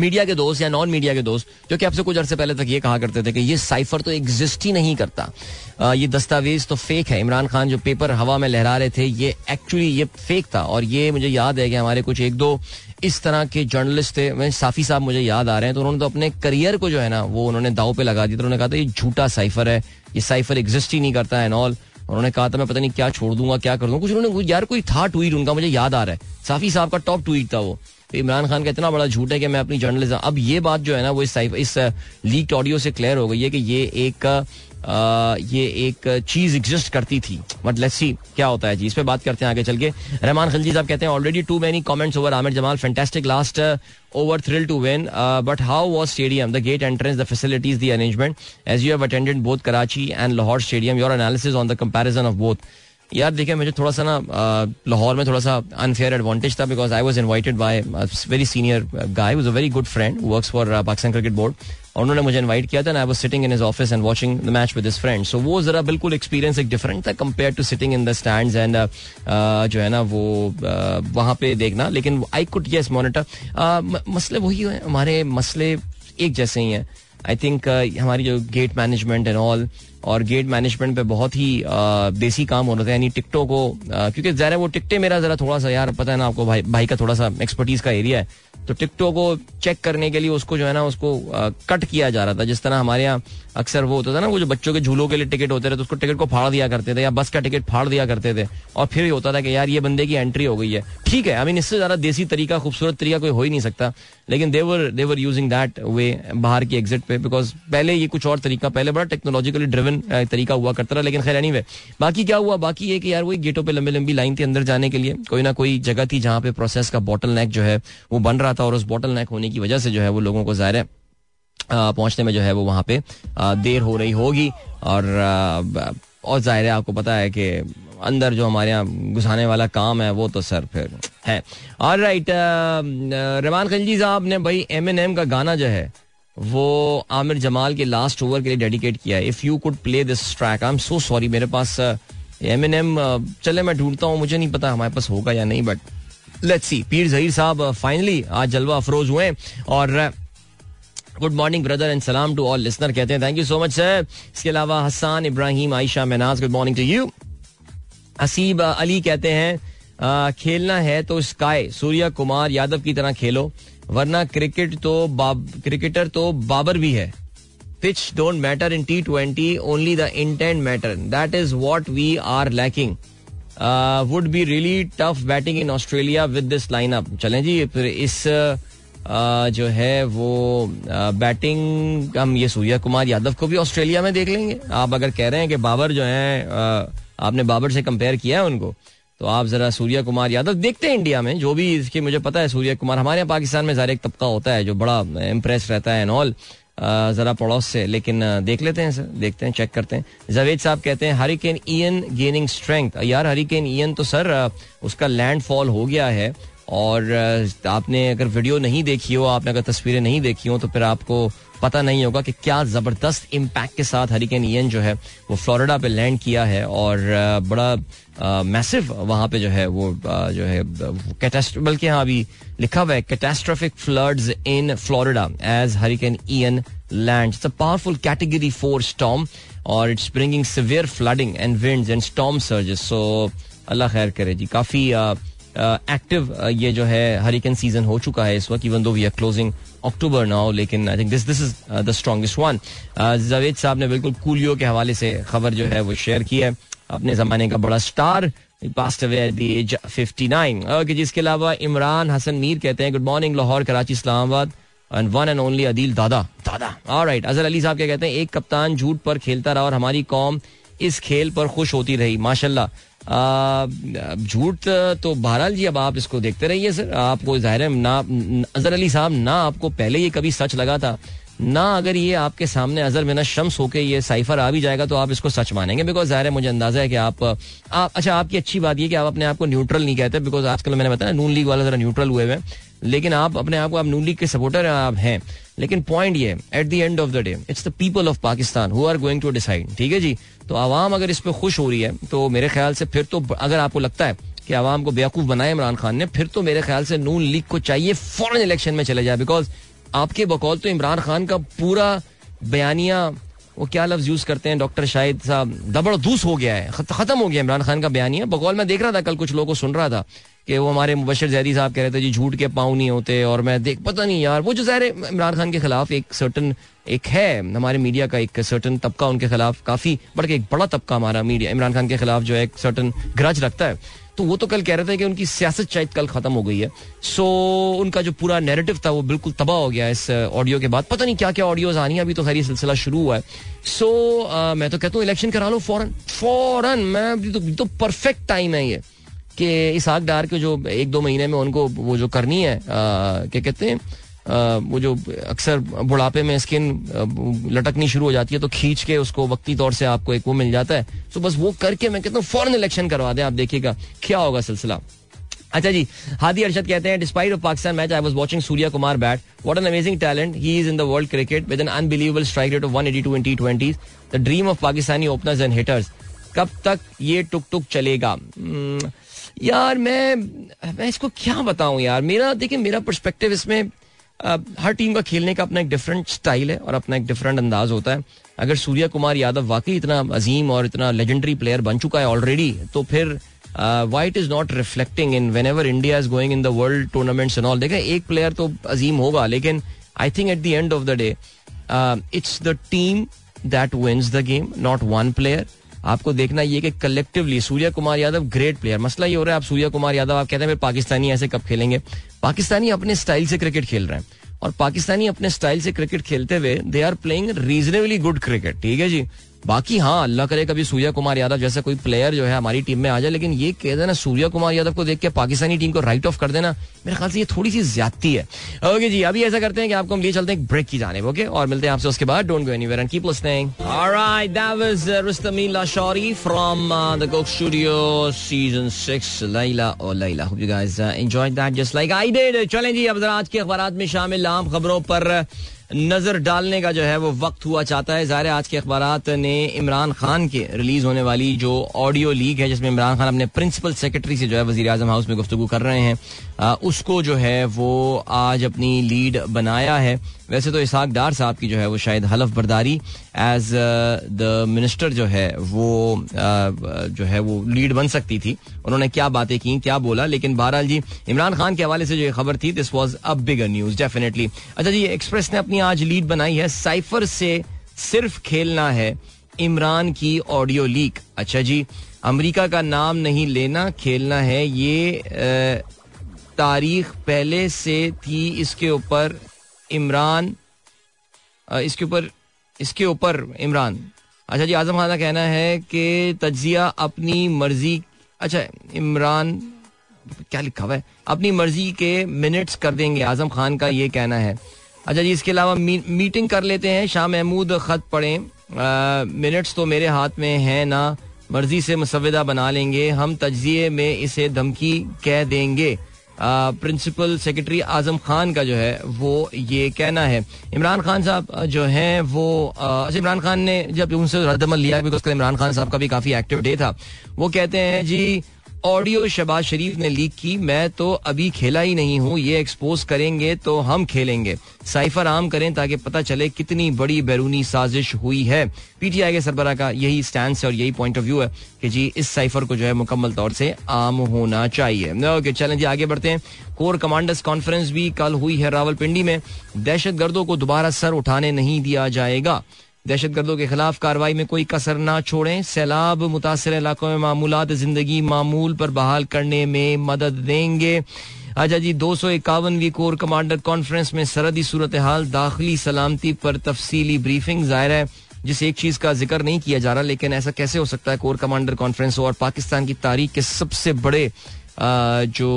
मीडिया के दोस्त या नॉन मीडिया के दोस्त जो कि आपसे कुछ अरसे पहले तक ये कहा करते थे कि ये साइफर तो एग्जिस्ट ही नहीं करता। आ, ये दस्तावेज़ तो फेक है। इमरान खान जो पेपर हवा में लहरा रहे थे ये एक्चुअली ये फेक था। और ये मुझे याद है कि हमारे कुछ एक दो इस तरह के जर्नलिस्ट थे। मैं साफी साहब मुझे याद आ रहे हैं तो उन्होंने तो अपने करियर को जो है ना, वो उन्होंने दाव पे लगा दिया। तो उन्होंने कहा था, ये झूठा साइफर है, ये साइफर एग्जिस्ट ही नहीं करता एंड ऑल उन्होंने कहा था, मैं पता नहीं क्या छोड़ दूँगा, क्या कर दूँगा। कुछ उन्होंने यार कोई था ट्वीट उनका, मुझे याद आ रहा है। साफी साहब का टॉप ट्वीट था वो। तो इमरान खान का इतना बड़ा झूठ है कि मैं अपनी जर्नलिज्म अब ये बात जो है ना, वो इस इस लीक ऑडियो से क्लियर हो गई है कि ये एक ये एक चीज़ एग्जिस्ट करती थी। बट लेट्स सी क्या होता है जी। इस पे बात करते हैं आगे चल के। रहमान खलजी साहब कहते हैं already too many comments over Aamir Jamal fantastic last over thrill to win but how was stadium the gate entrance the facilities the arrangement as you have attended both Karachi and Lahore stadium your analysis on the comparison of both यार देखिए, मुझे थोड़ा सा ना लाहौर में थोड़ा सा unfair advantage था because I was invited by very senior guy was a very good friend work for Pakistan cricket board और उन्होंने मुझे इनवाइट किया था I was sitting in his office and watching the match with his friend so वो जरा बिल्कुल experience एक different था compare to sitting in the stands and जो है ना वो uh, वहाँ पे देखना. लेकिन आई कुड यस मॉनिटर मसले वही है हमारे मसले एक जैसे ही हैं. आई थिंक uh, हमारी जो गेट मैनेजमेंट एंड ऑल और गेट मैनेजमेंट पे बहुत ही देसी काम हो रहा था यानी टिकटों को क्योंकि ज़ाहिर है वो टिकटे मेरा ज़रा थोड़ा सा यार पता है ना आपको भाई भाई का थोड़ा सा एक्सपर्टीज का एरिया है. तो टिकटों को चेक करने के लिए उसको जो है ना, उसको कट किया जा रहा था। जिस तरह हमारे यहाँ अक्सर वो होता था ना, वो जो बच्चों के झूलों के लिए टिकट होते थे तो उसको टिकट को फाड़ दिया करते थे या बस का टिकट फाड़ दिया करते थे। और फिर ये होता था कि यार, ये बंदे की एंट्री हो गई है। ठीक है आई मीन इससे ज़्यादा देसी तरीका, खूबसूरत तरीका कोई हो ही नहीं सकता। लेकिन देवर देवर यूजिंग दैट वे बाहर की एग्जिट पे बिकॉज़ पहले ये कुछ और तरीका पहले बड़ा टेक्नोलॉजिकली ड्रिवन तरीका हुआ करता रहा लेकिन खैर एनी anyway, बाकी क्या हुआ? बाकी ये कि यार वही गेटों पे लंबी लंबी लाइन थी अंदर जाने के लिए कोई ना कोई जगह थी जहाँ पे प्रोसेस का बॉटल नेक जो है वो बन रहा था और उस बॉटल नेक होने की वजह से जो है वो लोगों को ज़ाहिर है पहुँचने में जो है वो वहाँ पे देर हो रही होगी और और ज़ाहिर है आपको पता है कि अंदर जो हमारे यहाँ घुसाने वाला काम है, वो तो सर फिर है। और राइट रमान खलजी साहब ने भाई एम एन एम का गाना जो है, वो आमिर जमाल के लास्ट ओवर के लिए डेडिकेट किया है। If you could play this track I am so sorry मेरे पास एम एन एम चले मैं ढूंढता हूँ, मुझे नहीं पता हमारे पास होगा या नहीं बट लेट्स सी पीर जहीर साहब फाइनली आज जलवा अफरोज हुए और गुड मॉर्निंग ब्रदर एंड सलाम टू ऑल लिसनर कहते हैं thank you so much sir इसके अलावा Hasan Ibrahim Ayesha Menaj good morning to you Haseeb Ali कहते हैं खेलना है तो स्काई सूर्या कुमार यादव की तरह खेलो वरना क्रिकेट तो क्रिकेटर तो बाबर भी है pitch don't matter in T twenty only the intent matter that is what we are lacking would be really tough batting in Australia with this lineup चलें जी फिर इस uh, जो है वो बैटिंग हम ये सूर्या कुमार यादव को भी ऑस्ट्रेलिया में देख लेंगे। आप अगर कह रहे हैं कि बाबर जो है आपने बाबर से कंपेयर किया है उनको तो आप जरा सूर्या कुमार यादव देखते हैं इंडिया में, जो भी इसके, मुझे पता है सूर्या कुमार हमारे यहाँ पाकिस्तान में ज़ाहिर एक तबका होता है जो बड़ा इम्प्रेस रहता है एंड ऑल जरा पड़ोस से, लेकिन देख लेते हैं, सर, देखते हैं चेक करते हैं। जवेद साहब कहते हैं हरिकेन ईएन गेनिंग स्ट्रेंथ यार हरिकेन ईएन तो सर उसका लैंडफॉल हो गया है। और आपने अगर वीडियो नहीं देखी हो, आपने अगर तस्वीरें नहीं देखी हो तो फिर आपको पता नहीं होगा कि क्या ज़बरदस्त इम्पैक्ट के साथ हरिकेन ईएन जो है, वो फ्लोरिडा पे लैंड किया है और बड़ा मैसिव वहाँ पे जो है वो जो है बल्कि हाँ अभी लिखा हुआ है catastrophic floods in Florida as hurricane Ian land it's a powerful category four storm और it's bringing severe flooding and winds and storm surges so अल्लाह खैर करे जी। काफ़ी एक्टिव ये जो है हरिकेन सीज़न हो चुका है इस वक्त even though we are closing October now लेकिन I think this this is the strongest one Javed sahab ने बिल्कुल कूलियो के हवाले से खबर जो है वो शेयर की है। अपने जमाने का बड़ा star passed away at the age 59 okay जिसके अलावा इमरान हसन मीर कहते हैं good morning Lahore, Karachi, Islamabad and one and only Adeel Dada. Dada. Alright Azhar Ali साहब क्या कहते हैं, एक कप्तान झूठ पर खेलता रहा और हमारी कौम इस खेल पर खुश होती रही। माशाल्लाह। झूठ तो बहरहाल जी अब आप इसको देखते रहिए सर। आपको ज़ाहिर है ना अजहर अली साहब ना आपको पहले ये कभी सच लगा था ना अगर ये आपके सामने अजर में शम्स होके ये साइफर आ भी जाएगा तो आप इसको सच मानेंगे। बिकॉज़ ज़ाहिर है मुझे अंदाज़ा है कि आप, आप अच्छा आपकी अच्छी बात यह कि आप अपने आप को न्यूट्रल नहीं कहते बिकॉज़ आजकल मैंने बताया नून लीग वाला जरा न्यूट्रल हुए हुए लेकिन आप अपने आप को, आप नून लीग के सपोर्टर आप हैं। लेकिन पॉइंट ये at the end of the day it's the people of Pakistan who are going to decide ठीक है जी? तो आवाम अगर इस पर खुश हो रही है तो मेरे ख्याल से फिर तो अगर आपको लगता है कि आवाम को बेवकूफ़ बनाया इमरान खान ने, फिर तो मेरे ख्याल से नून लीग को चाहिए फॉरन इलेक्शन में चले जाए बिकॉज़ आपके बकौल तो इमरान खान का पूरा बयानिया, वो क्या लफ्ज यूज़ करते हैं डॉक्टर शाहिद साहब? दबड़दूस हो गया है खत्म हो गया इमरान खान का बयानिया। बकौल मैं देख रहा था, कल कुछ लोगों को सुन रहा था। कि वो हमारे मुबशर जैदी साहब कह रहे थे जी झूठ के पाँव नहीं होते। और मैं देख पता नहीं यार वो जो ज़ाहिर इमरान खान के खिलाफ एक सर्टन एक है हमारे मीडिया का एक सर्टन तबका उनके खिलाफ काफ़ी के एक बड़ा तबका हमारा मीडिया इमरान खान के खिलाफ जो है एक सर्टन ग्रज रखता है। तो वो तो कल कह रहे थे कि उनकी सियासत शायद कल खत्म हो गई है। सो उनका जो पूरा नेरेटिव था वो बिल्कुल तबाह हो गया इस ऑडियो के बाद। पता नहीं क्या क्या ऑडियोज आनी है अभी तो खैर ये सिलसिला शुरू हुआ है। सो मैं तो कहता हूँ इलेक्शन करा लो फ़ौरन। फ़ौरन मैं तो, तो परफेक्ट टाइम है ये। कि इस आग डार के जो एक दो महीने में उनको वो जो करनी है क्या कहते हैं वो जो अक्सर बुढ़ापे में स्किन लटकनी शुरू हो जाती है तो खींच के उसको वक्ती तौर से आपको एक वो मिल जाता है। तो बस वो करके मैं कहता हूँ फॉरन इलेक्शन करवा दें आप देखिएगा क्या होगा सिलसिला। अच्छा जी हादी अरशद कहते हैं despite of Pakistan match I was watching Surya Kumar bat what an amazing talent he is in the world cricket with an unbelievable strike rate of 182 in T the dream of Pakistani openers and hitters कब तक ये टुक टुक चलेगा? Hmm, यार, मैं मैं इसको क्या बताऊँ यार? मेरा, देखिए, मेरा पर्सपेक्टिव इसमें हर टीम का खेलने का अपना एक डिफरेंट स्टाइल है और अपना एक डिफरेंट अंदाज होता है। अगर सूर्या कुमार यादव वाकई इतना अजीम और इतना लेजेंडरी प्लेयर बन चुका है ऑलरेडी तो फिर why it is not reflecting in whenever India is going in the world tournaments and all देखें, एक प्लेयर तो अजीम होगा, लेकिन I think at the end of the day it's the team that wins the game not one player आपको देखना ये कि collectively Surya Kumar Yadav great player मसला ये हो रहा है, आप सूर्य कुमार यादव, आप कहते हैं पाकिस्तानी ऐसे कब खेलेंगे? पाकिस्तानी अपने स्टाइल से क्रिकेट खेल रहे हैं। और पाकिस्तानी अपने स्टाइल से क्रिकेट खेलते हुए they are playing reasonably good cricket ठीक है जी? बाकी हाँ अल्लाह करे कभी सूर्या कुमार यादव जैसा कोई प्लेयर जो है हमारी टीम में आ जाए, लेकिन ये कह देना सूर्या कुमार यादव को देख के पाकिस्तानी टीम को राइट ऑफ़ कर देना, मेरे ख्याल से ये थोड़ी सी ज्यादती है। ओके जी, अभी ऐसा करते हैं कि आपको हम लिए चलते हैं ब्रेक की जाने ओके और मिलते हैं आपसे उसके बाद don't go anywhere and keep season 6 Laila और Laila hope you guys enjoyed that just like I did चलें जी, अब जरा आज के अखबार में शामिल आम खबरों पर नज़र डालने का जो है वो वक्त हुआ चाहता है। ज़ाहिर आज के अखबार ने इमरान खान के रिलीज़ होने वाली जो ऑडियो लीक है, जिसमें इमरान खान अपने प्रिंसिपल सेक्रेटरी से जो है वजी अजम हाउस में गुफ्तु कर रहे हैं उसको जो है वो आज अपनी लीड बनाया है। वैसे तो इसहाक डार साहब की जो है वो शायद हलफ बर्दारी एज द मिनिस्टर जो है वो uh, जो है वो लीड बन सकती थी। उन्होंने क्या बातें की क्या बोला? लेकिन बहरहाल जी इमरान खान के हवाले से जो खबर थी this was a bigger news definitely अच्छा जी एक्सप्रेस ने अपनी आज लीड बनाई है साइफर से सिर्फ़ खेलना है इमरान की ऑडियो लीक अच्छा जी अमेरिका का नाम नहीं लेना खेलना है ये uh, तारीख पहले से थी इसके ऊपर इमरान इसके ऊपर इसके ऊपर इमरान। अच्छा जी आज़म खान का कहना है कि तजिया अपनी मर्ज़ी अच्छा इमरान क्या लिखा हुआ है? अपनी मर्ज़ी के मिनट्स कर देंगे आज़म खान का ये कहना है। अच्छा जी इसके अलावा मी, मीटिंग कर लेते हैं शाह महमूद खत पढ़ें। मिनट्स तो मेरे हाथ में है ना मर्ज़ी से मुसविदा बना लेंगे हम तजिए में इसे धमकी कह देंगे। प्रिंसिपल सेक्रेटरी आज़म खान का जो है वो ये कहना है। इमरान खान साहब जो हैं वो अच्छा, इमरान खान ने जब उनसे रद्दमल लिया बिकॉज़ इमरान खान साहब का भी काफ़ी एक्टिव डे था वो कहते हैं जी ऑडियो शबाज शरीफ ने लीक की, मैं तो अभी खेला ही नहीं हूँ, ये एक्सपोज करेंगे तो हम खेलेंगे। साइफर आम करें ताकि पता चले कितनी बड़ी बैरूनी साजिश हुई है। पीटीआई के सरबरा का यही स्टैंड और यही पॉइंट ऑफ़ व्यू है कि जी, इस साइफर को जो है मुकम्मल तौर से आम होना चाहिए। ओके, चलें जी, आगे बढ़ते हैं। कोर कमांडर्स कॉन्फ्रेंस भी कल हुई है रावलपिंडी में। दहशत गर्दों को दोबारा सर उठाने नहीं दिया जाएगा। दहशत गर्दों के खिलाफ कार्रवाई में कोई कसर ना छोड़ें। सैलाब मुतासर इलाकों में मामूलात ज़िंदगी मामूल पर बहाल करने में मदद देंगे। अच्छा जी, दो सौ इक्यावनवी कोर कमांडर कॉन्फ्रेंस में सरहदी सूरत हाल दाखिली सलामती पर तफसीली ब्रीफिंग ज़ाहिर है, जिस एक चीज़ का ज़िक्र नहीं किया जा रहा, लेकिन ऐसा कैसे हो सकता है? कोर कमांडर कॉन्फ्रेंस और पाकिस्तान की तारीख के सबसे बड़े जो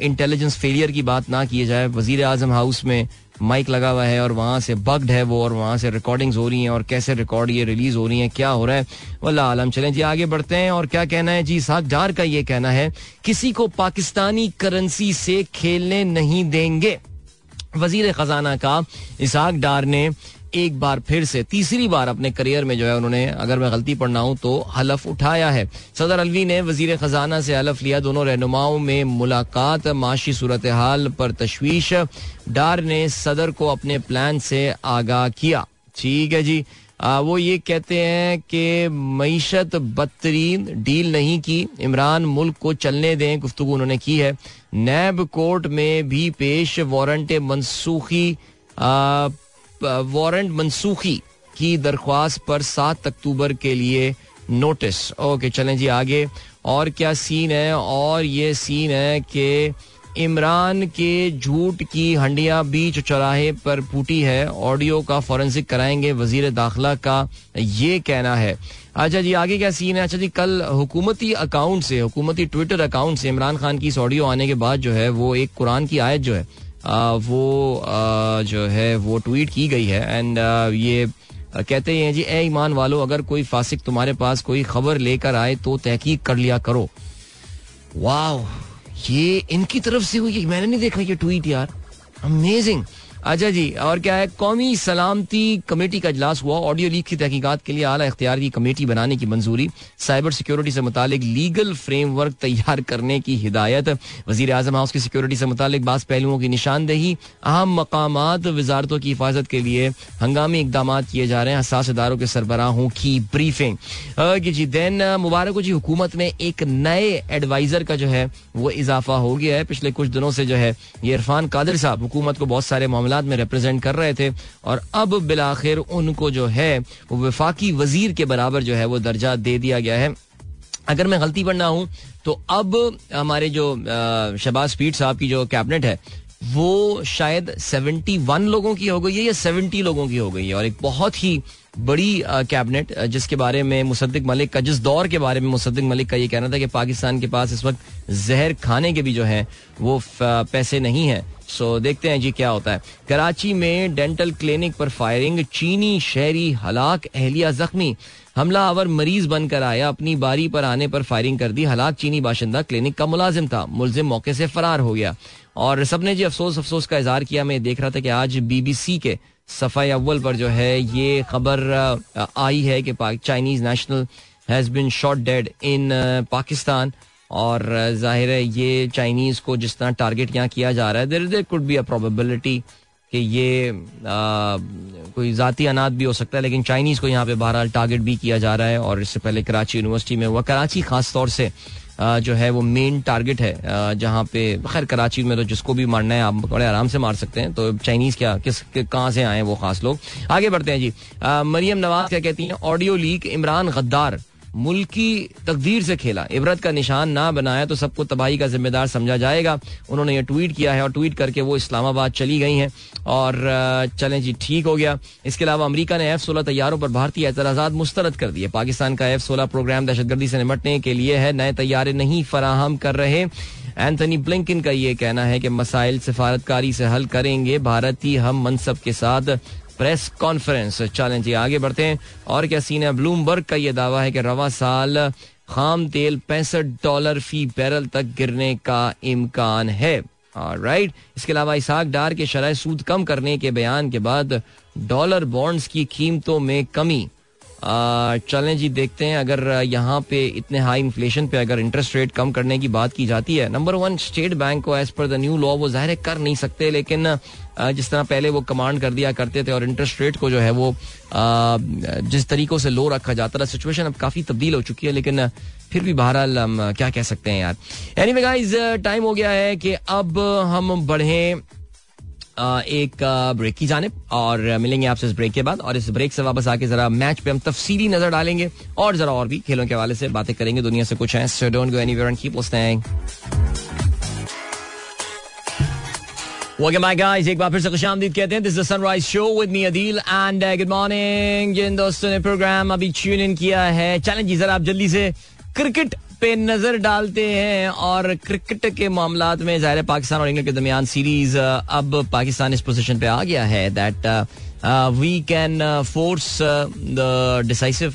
इंटेलिजेंस फेलियर की बात ना किए जाए वज़ीर आज़म हाउस में माइक लगा हुआ है और वहाँ से बग्ड है वो और वहाँ से रिकॉर्डिंग्स हो रही हैं और कैसे रिकॉर्ड ये रिलीज़ हो रही हैं, क्या हो रहा है? वल्ला आलम, चलें जी, आगे बढ़ते हैं और क्या कहना है? जी, साग डार का ये कहना है, किसी को पाकिस्तानी करेंसी से खेलने नहीं देंगे। वज़ीर खजाना का इसाक डार ने एक बार फिर से तीसरी बार अपने करियर में जो है उन्होंने अगर मैं गलती पढ़ना हूँ तो हलफ उठाया है। सदर अलवी ने वज़ीर खजाना से हलफ लिया। दोनों रहनुमाओं में मुलाकात माशी सूरत हाल पर तशवीश। डार ने सदर को अपने प्लान से आगाह किया। ठीक है जी। आ, वो ये कहते हैं कि मीशत बदतरीन डील नहीं की। इमरान मुल्क को चलने दें गुफ्तु उन्होंने की है। नैब कोर्ट में भी पेश वारंट मनसूखी वारंट मनसूखी की दरख्वास्त पर सात अक्टूबर के लिए नोटिस। ओके, चलें जी आगे। और क्या सीन है? और ये सीन है कि इमरान के झूठ की हंडिया बीच चौराहे पर फूटी है। ऑडियो का फॉरेंसिक कराएँगे वज़ीर दाखिला का ये कहना है। अच्छा जी, आगे क्या सीन है? अच्छा जी, कल हुकूमती अकाउंट से, हुकूमती ट्विटर अकाउंट से इमरान खान की इस ऑडियो आने के बाद जो है वो एक कुरान की आयत जो है वो जो है, वो ट्वीट की गई है एंड ये कहते हैं जी, ए ईमान वालो, अगर कोई फासिक तुम्हारे पास कोई खबर लेकर आए तो तहकीक कर लिया करो. वाह ये इनकी तरफ़ से हुई मैंने नहीं देखा ये ट्वीट यार। अमेजिंग अच्छा जी, और क्या है? कौमी सलामती कमेटी का इजलास हुआ। ऑडियो लीक की तहकीकत के लिए आला इख्तियार की कमेटी बनाने की मंजूरी। साइबर सिक्योरिटी से मुतालिक लीगल फ्रेमवर्क तैयार करने की हिदायत। वज़ीर अजम हाउस की सिक्योरिटी से मुतालिक बास पहलुओं की निशानदेही। अहम मकाम वजारतों की हिफाजत के लिए हंगामी इकदाम किए जा रहे हैं। हसास इदारों के सरबराहों की ब्रीफिंग। जी, देन, मुबारक जी, हुकूमत में एक नए एडवाइजर का जो है, वो इजाफा हो गया है। पिछले कुछ दिनों से जो है, ये इरफान कादिर साहब, हुकूमत को बहुत सारे मामला मामला में रिप्रेजेंट कर रहे थे और अब बिलाखिर उनको जो है, वो विफाकी वज़ीर के बराबर जो है, वो दर्जा दे दिया गया है। अगर मैं गलती पर ना हूँ तो अब हमारे जो शबाज स्पीड साहब की जो कैबिनेट है, वो शायद 71 लोगों की हो गई है या 70 लोगों की हो गई है। और एक बहुत ही बड़ी कैबिनेट जिसके बारे में मुसद्दिक मलिक का, जिस दौर के बारे में मुसद्दिक मलिक का ये कहना था कि पाकिस्तान के पास इस वक्त जहर खाने के भी जो है, वो पैसे नहीं है। सो देखते हैं जी क्या होता है। कराची में डेंटल क्लिनिक पर फायरिंग चीनी शहरी हलाक एहलिया जख्मी। हमला आवर मरीज़ बनकर आया। अपनी बारी पर आने पर फायरिंग कर दी। हलाक चीनी बाशिंदा क्लिनिक का मुलाजिम था। मुलजिम मौके से फरार हो गया। और सबने जी अफसोस अफसोस का इजहार किया। मैं देख रहा था कि आज बीबीसी के सफ़ाई अव्वल पर जो है, ये खबर आई है कि Chinese national has been shot dead in Pakistan और ज़ाहिर है ये चाइनीज़ को जिस तरह टारगेट यहाँ किया जा रहा है there there could be a probability कि ये आ, कोई जाती अनाथ भी हो सकता है लेकिन चाइनीज़ को यहाँ पे बहरहाल टारगेट भी किया जा रहा है और इससे पहले कराची यूनिवर्सिटी में हुआ। कराची खास तौर से आ, जो है वो मेन टारगेट है जहाँ पे खैर कराची में तो जिसको भी मारना है आप बड़े आराम से मार सकते हैं तो चाइनीज़ क्या किस कहाँ से आए वो खास लोग? आगे बढ़ते हैं जी। मरियम नवाज़ क्या कहती हैं? ऑडियो लीक इमरान गद्दार मुल्क तकदीर से खेला। इबरत का निशान ना बनाया तो सबको तबाही का जिम्मेदार समझा जाएगा। उन्होंने ये ट्वीट किया है और ट्वीट करके वो इस्लामाबाद चली गई हैं। और चलें जी, ठीक हो गया। इसके अलावा अमरीका ने एफ़ सोलह तैयारों पर भारतीय एतराजात मुस्तरद कर दिए पाकिस्तान का एफ़ सोलह प्रोग्राम दहशतगर्दी से निपटने के लिए है। नए तैयारे नहीं फराहम कर रहे। एंथनी ब्लिंकिन का ये कहना है कि मसाइल सिफारतकारी से हल करेंगे। भारतीय हम मनसब के साथ प्रेस कॉन्फ्रेंस चैलेंज आगे बढ़ते हैं। और क्या सीन है? ब्लूमबर्ग का ये दावा है कि रवा साल खाम तेल पैंसठ डॉलर फ़ी बैरल तक गिरने का इम्कान है। राइट इसके अलावा इसाक डार के शराय सूद कम करने के बयान के बाद डॉलर बॉन्ड्स की कीमतों में कमी। चलें जी, देखते हैं अगर यहाँ पे इतने हाई इन्फ्लेशन पे अगर इंटरेस्ट रेट कम करने की बात की जाती है। नंबर वन स्टेट बैंक को as per the new law वो ज़ाहिर कर नहीं सकते, लेकिन जिस तरह पहले वो कमांड कर दिया करते थे और इंटरेस्ट रेट को जो है वो जिस तरीकों से लो रखा जाता था सिचुएशन अब काफ़ी तब्दील हो चुकी है, लेकिन, फिर भी बहरहाल हम, क्या कह सकते हैं यार। एनी गाइज़ टाइम हो गया है कि अब हम बढ़े एक ब्रेक की जाने और मिलेंगे आपसे इस ब्रेक के बाद और इस ब्रेक से वापस आके जरा मैच पे हम तफसीली नज़र डालेंगे और जरा और भी खेलों के हवाले से बातें करेंगे। दुनिया से कुछ है। Welcome back, guys. एक बार फिर से खुशामदीद कहते हैं। This Sunrise show with me Adeel and good morning जिन दोस्तों ने प्रोग्राम अभी ट्यून इन किया है चैलेंज जी जरा आप जल्दी से क्रिकेट पे नज़र डालते हैं और क्रिकेट के मामला में ज़ाहिर पाकिस्तान और इंग्लैंड के दरमियान सीरीज़ अब पाकिस्तान इस पोजीशन पे आ गया है that we can force the decisive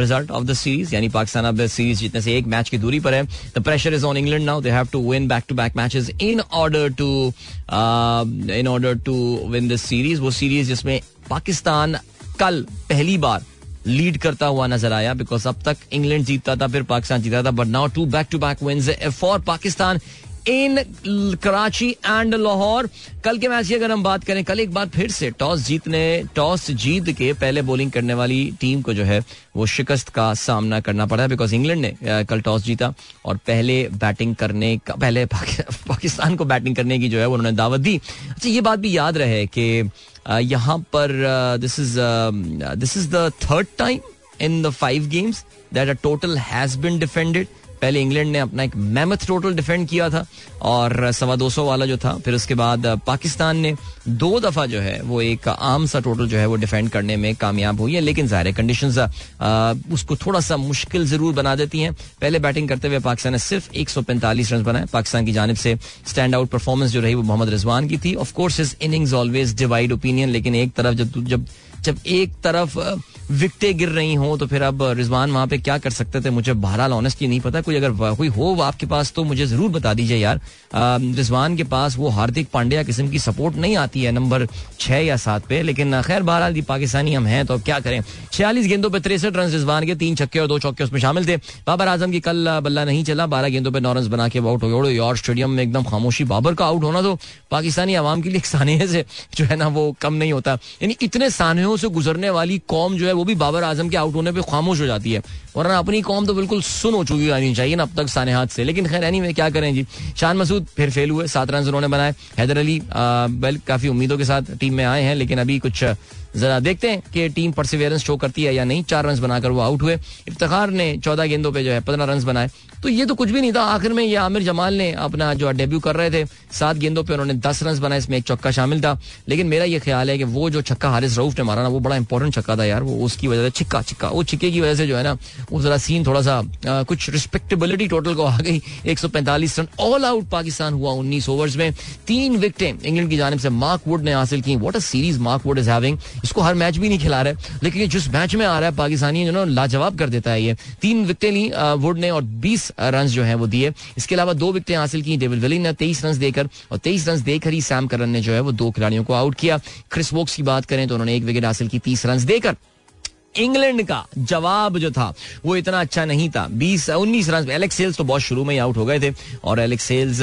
result of the series यानी पाकिस्तान अब सीरीज़ जितने से एक मैच की दूरी पर है। The pressure is on England now they have to win back to back matches in order to in order to win this series वो सीरीज़ जिसमें पाकिस्तान कल पहली बार लीड करता हुआ नज़र आया बिकॉज़ अब तक इंग्लैंड जीतता था, फिर पाकिस्तान जीता था but now two back to back wins for Pakistan in Karachi and Lahore. कल के मैच की अगर हम बात करें, कल एक बार फिर से टॉस जीतने, टॉस जीत के पहले बॉलिंग करने वाली टीम को जो है, वो शिकस्त का सामना करना पड़ा बिकॉज़ इंग्लैंड ने कल टॉस जीता और पहले बैटिंग करने का, पहले पाकिस्तान को बैटिंग करने की जो है उन्होंने दावत दी। अच्छा ये बात भी याद रहे कि यहाँ पर this is this is the third time in the five games that a total has been defended पहले इंग्लैंड ने अपना एक मेमथ टोटल डिफेंड किया था और सवा दो सौ वाला जो था, फिर उसके बाद पाकिस्तान ने दो दफ़ा जो है वो एक आम सा टोटल जो है वो डिफेंड करने में कामयाब हुई है, लेकिन ज़ाहिर कंडीशन उसको थोड़ा सा मुश्किल ज़रूर बना देती हैं। पहले बैटिंग करते हुए पाकिस्तान ने सिर्फ़ एक सौ पैंतालीस रन बनाए। पाकिस्तान की जानब से स्टैंड आउट परफॉर्मेंस जो रही वो मोहम्मद रिजवान की थी। Of course his innings always divide opinion लेकिन एक तरफ़ जब जब जब एक तरफ़ विकटे गिर रही हो तो फिर अब रिजवान वहाँ पे क्या कर सकते थे? मुझे बहरहाल ऑनेस्टली नहीं पता। कोई अगर कोई हो आपके पास तो मुझे ज़रूर बता दीजिए यार। रिजवान के पास वो हार्दिक पांड्या किस्म की सपोर्ट नहीं आती है नंबर छह या सात पे। लेकिन खैर, बहरहाल पाकिस्तानी हम हैं तो अब क्या करें? छियालीस गेंदों पर तिरसठ रन रिजवान के, तीन छक्के और दो चौके उसमें शामिल थे। बाबर आज़म की कल बल्ला नहीं चला। बारह गेंदों पर नौ रन बना के आउट हो गए। और स्टेडियम में एकदम खामोशी, बाबर का आउट होना तो पाकिस्तानी आवाम के लिए सानहे से जो है ना, वो कम नहीं होता। यानी इतने सानहों से गुजरने वाली कौम जो है वो भी बाबर आज़म के आउट होने पर खामोश हो जाती है। वरना अपनी कौम तो बिल्कुल सुन हो चुकी आनी चाहिए ना अब तक साने हाथ से। लेकिन खैर एनी क्या करें जी? शान मसूद फिर फेल हुए, सात रन उन्होंने बनाए। हैदर अली वेल काफ़ी उम्मीदों के साथ टीम में आए हैं, लेकिन अभी कुछ जरा देखते हैं कि टीम परसिवियरेंस शो करती है या नहीं। चार रन बनाकर वो आउट हुए। इफ्तार ने चौदह गेंदों पे जो है पंद्रह रन बनाए। तो ये तो कुछ भी नहीं था। आखिर में ये आमिर जमाल ने अपना जो डेब्यू कर रहे थे, सात गेंदों पे उन्होंने दस रन बनाए, इसमें एक चक्का शामिल था। लेकिन मेरा ये ख्याल है कि वो जो छक्का हारिस रऊफ ने मारा ना, वो बड़ा इंपॉर्टेंट छक्का था यार। वो उसकी वजह से छिक्का छिक्का वो छिक्के की वजह से जो है ना, वो जरा सीन थोड़ा सा कुछ रिस्पेक्टेबिलिटी टोटल को आ गई। एक सौ पैंतालीस रन ऑल आउट पाकिस्तान हुआ उन्नीस ओवर्स में। तीन विकेटें इंग्लैंड की जानब से मार्क वुड ने हासिल की। What a series Mark Wood is having इसको हर मैच भी नहीं खिला रहे। लेकिन जिस मैच में आ रहा है, पाकिस्तानी जो ना लाजवाब कर देता है ये। तीन विकेटें ली वुड ने और बीस रन जो है वो दिए। इसके अलावा दो विकटें हासिल की डेविड विलिंग ने, तेईस रन देकर, और तेईस रन देकर ही सैम करन ने जो है वो दो खिलाड़ियों को आउट किया। क्रिस वोक्स की बात करें तो उन्होंने एक विकेट हासिल की, तीस रन देकर। इंग्लैंड का जवाब जो था, वो इतना अच्छा नहीं था। बीस, उन्नीस रन एलेक्स सेल्स तो बहुत शुरू में ही आउट हो गए थे। और एलेक्स सेल्स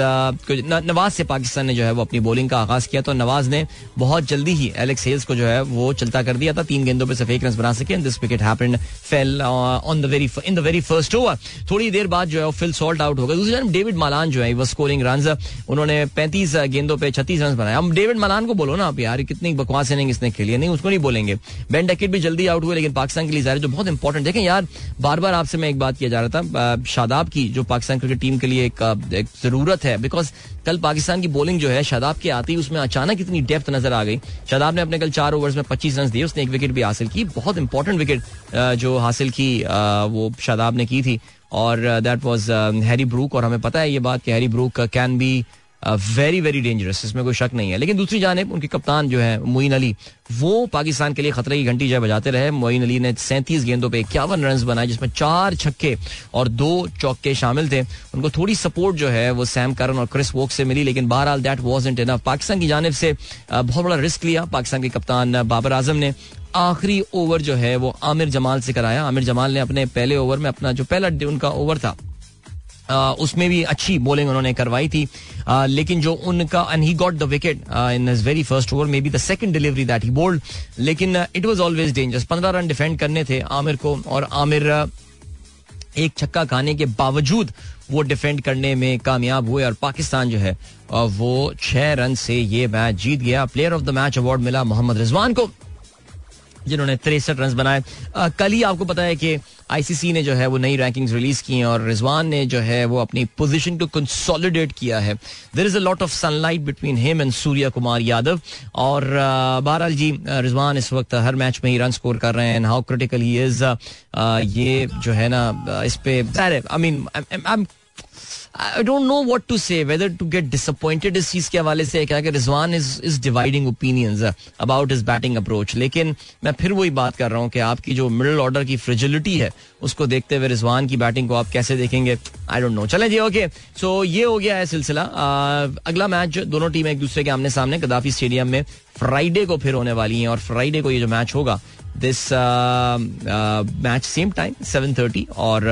नवाज़ से पाकिस्तान ने जो है वो अपनी बॉलिंग का आगाज़ किया। तो नवाज़ ने बहुत जल्दी ही एलेक्स सेल्स को जो है वो चलता कर दिया था। तीन गेंदों पर सिर्फ़ एक रन बना सके। This wicket happened fell on the very in the very first over थोड़ी देर बाद जो है फिल सॉल्ट आउट हो गया दूसरी तरफ़ डेविड मालान जो है वो स्कोरिंग रन उन्होंने पैंतीस गेंदों पर छत्तीस रन बनाया हम डेविड मालान को बोलो ना आप, यार, कितनी बकवास इनिंग इसने खेली नहीं, उसको नहीं बोलेंगे। बेन डेकेट भी जल्दी आउट हुए, लेकिन पाकिस्तान के लिए जारी जो बहुत इंपॉर्टेंट देखें यार बार बार आपसे मैं एक बात किया जा रहा था शादाब की जो पाकिस्तान क्रिकेट टीम के लिए एक, एक ज़रूरत है बिकॉज़ कल पाकिस्तान की बॉलिंग जो है शादाब के आती उसमें अचानक इतनी डेप्थ नज़र आ गई। शादाब ने अपने कल चार ओवर्स में पच्चीस रन दिए उसने एक विकेट भी हासिल की। बहुत इंपॉर्टेंट विकेट जो हासिल की वो शादाब ने की थी। और दैट वॉज़ हैरी ब्रूक और हमें पता है ये बात कि Harry Brook can be very very dangerous इसमें कोई शक नहीं है। लेकिन दूसरी जानब, उनके कप्तान जो है मोइन अली, वो पाकिस्तान के लिए खतरे की घंटी जो बजाते रहे। मोइन अली ने सैंतीस गेंदों पर इक्यावन रन बनाए, जिसमें चार छक्के और दो चौके शामिल थे। उनको थोड़ी सपोर्ट जो है, वो सैम करन और क्रिस वोक से मिली, लेकिन बहरहाल that wasn't enough Pakistan की जानब से बहुत बड़ा रिस्क लिया पाकिस्तान के कप्तान बाबर आज़म ने। आखिरी ओवर जो है, वो आमिर जमाल से कराया। आमिर जमाल ने अपने पहले ओवर में अपना जो पहला उनका ओवर था। उसमें भी अच्छी बॉलिंग उन्होंने करवाई थी। लेकिन जो उनका and he got the wicket in his very first over maybe the second delivery that he bowled लेकिन इट वाज ऑलवेज डेंजरस पंद्रह रन डिफेंड करने थे आमिर को, और आमिर एक छक्का खाने के बावजूद वो डिफेंड करने में कामयाब हुए, और पाकिस्तान जो है वो छह रन से ये मैच जीत गया। Player of the match award मिला मोहम्मद रिजवान को। जिन्होंने तिरसठ रन बनाए। कल ही आपको पता है कि आईसीसी ने जो है वो नई रैंकिंग्स रिलीज़ की हैं और रिजवान ने जो है वो अपनी पोजीशन को कंसोलिडेट किया है। There is a lot of sunlight between him and Surya Kumar Yadav और बहरहाल जी रिजवान इस वक्त हर मैच में ही रन स्कोर कर रहे हैं हाउ क्रिटिकल ही इज़ ये जो है ना इस पे I mean I I don't know what to say whether to get disappointed इस चीज़ के हवाले से क्या कि Rizwan is is dividing opinions about his batting approach लेकिन मैं फिर वही बात कर रहा हूँ कि आपकी जो मिडिल ऑर्डर की फ्रिजिलिटी है उसको देखते हुए रिजवान की बैटिंग को आप कैसे देखेंगे आई डोंट नो चले जी ओके सो ये हो गया है सिलसिला अगला मैच दोनों टीम एक दूसरे के आमने सामने गदाफी स्टेडियम में फ्राइडे को फिर होने वाली हैं और फ्राइडे को ये जो मैच होगा this match same time seven thirty और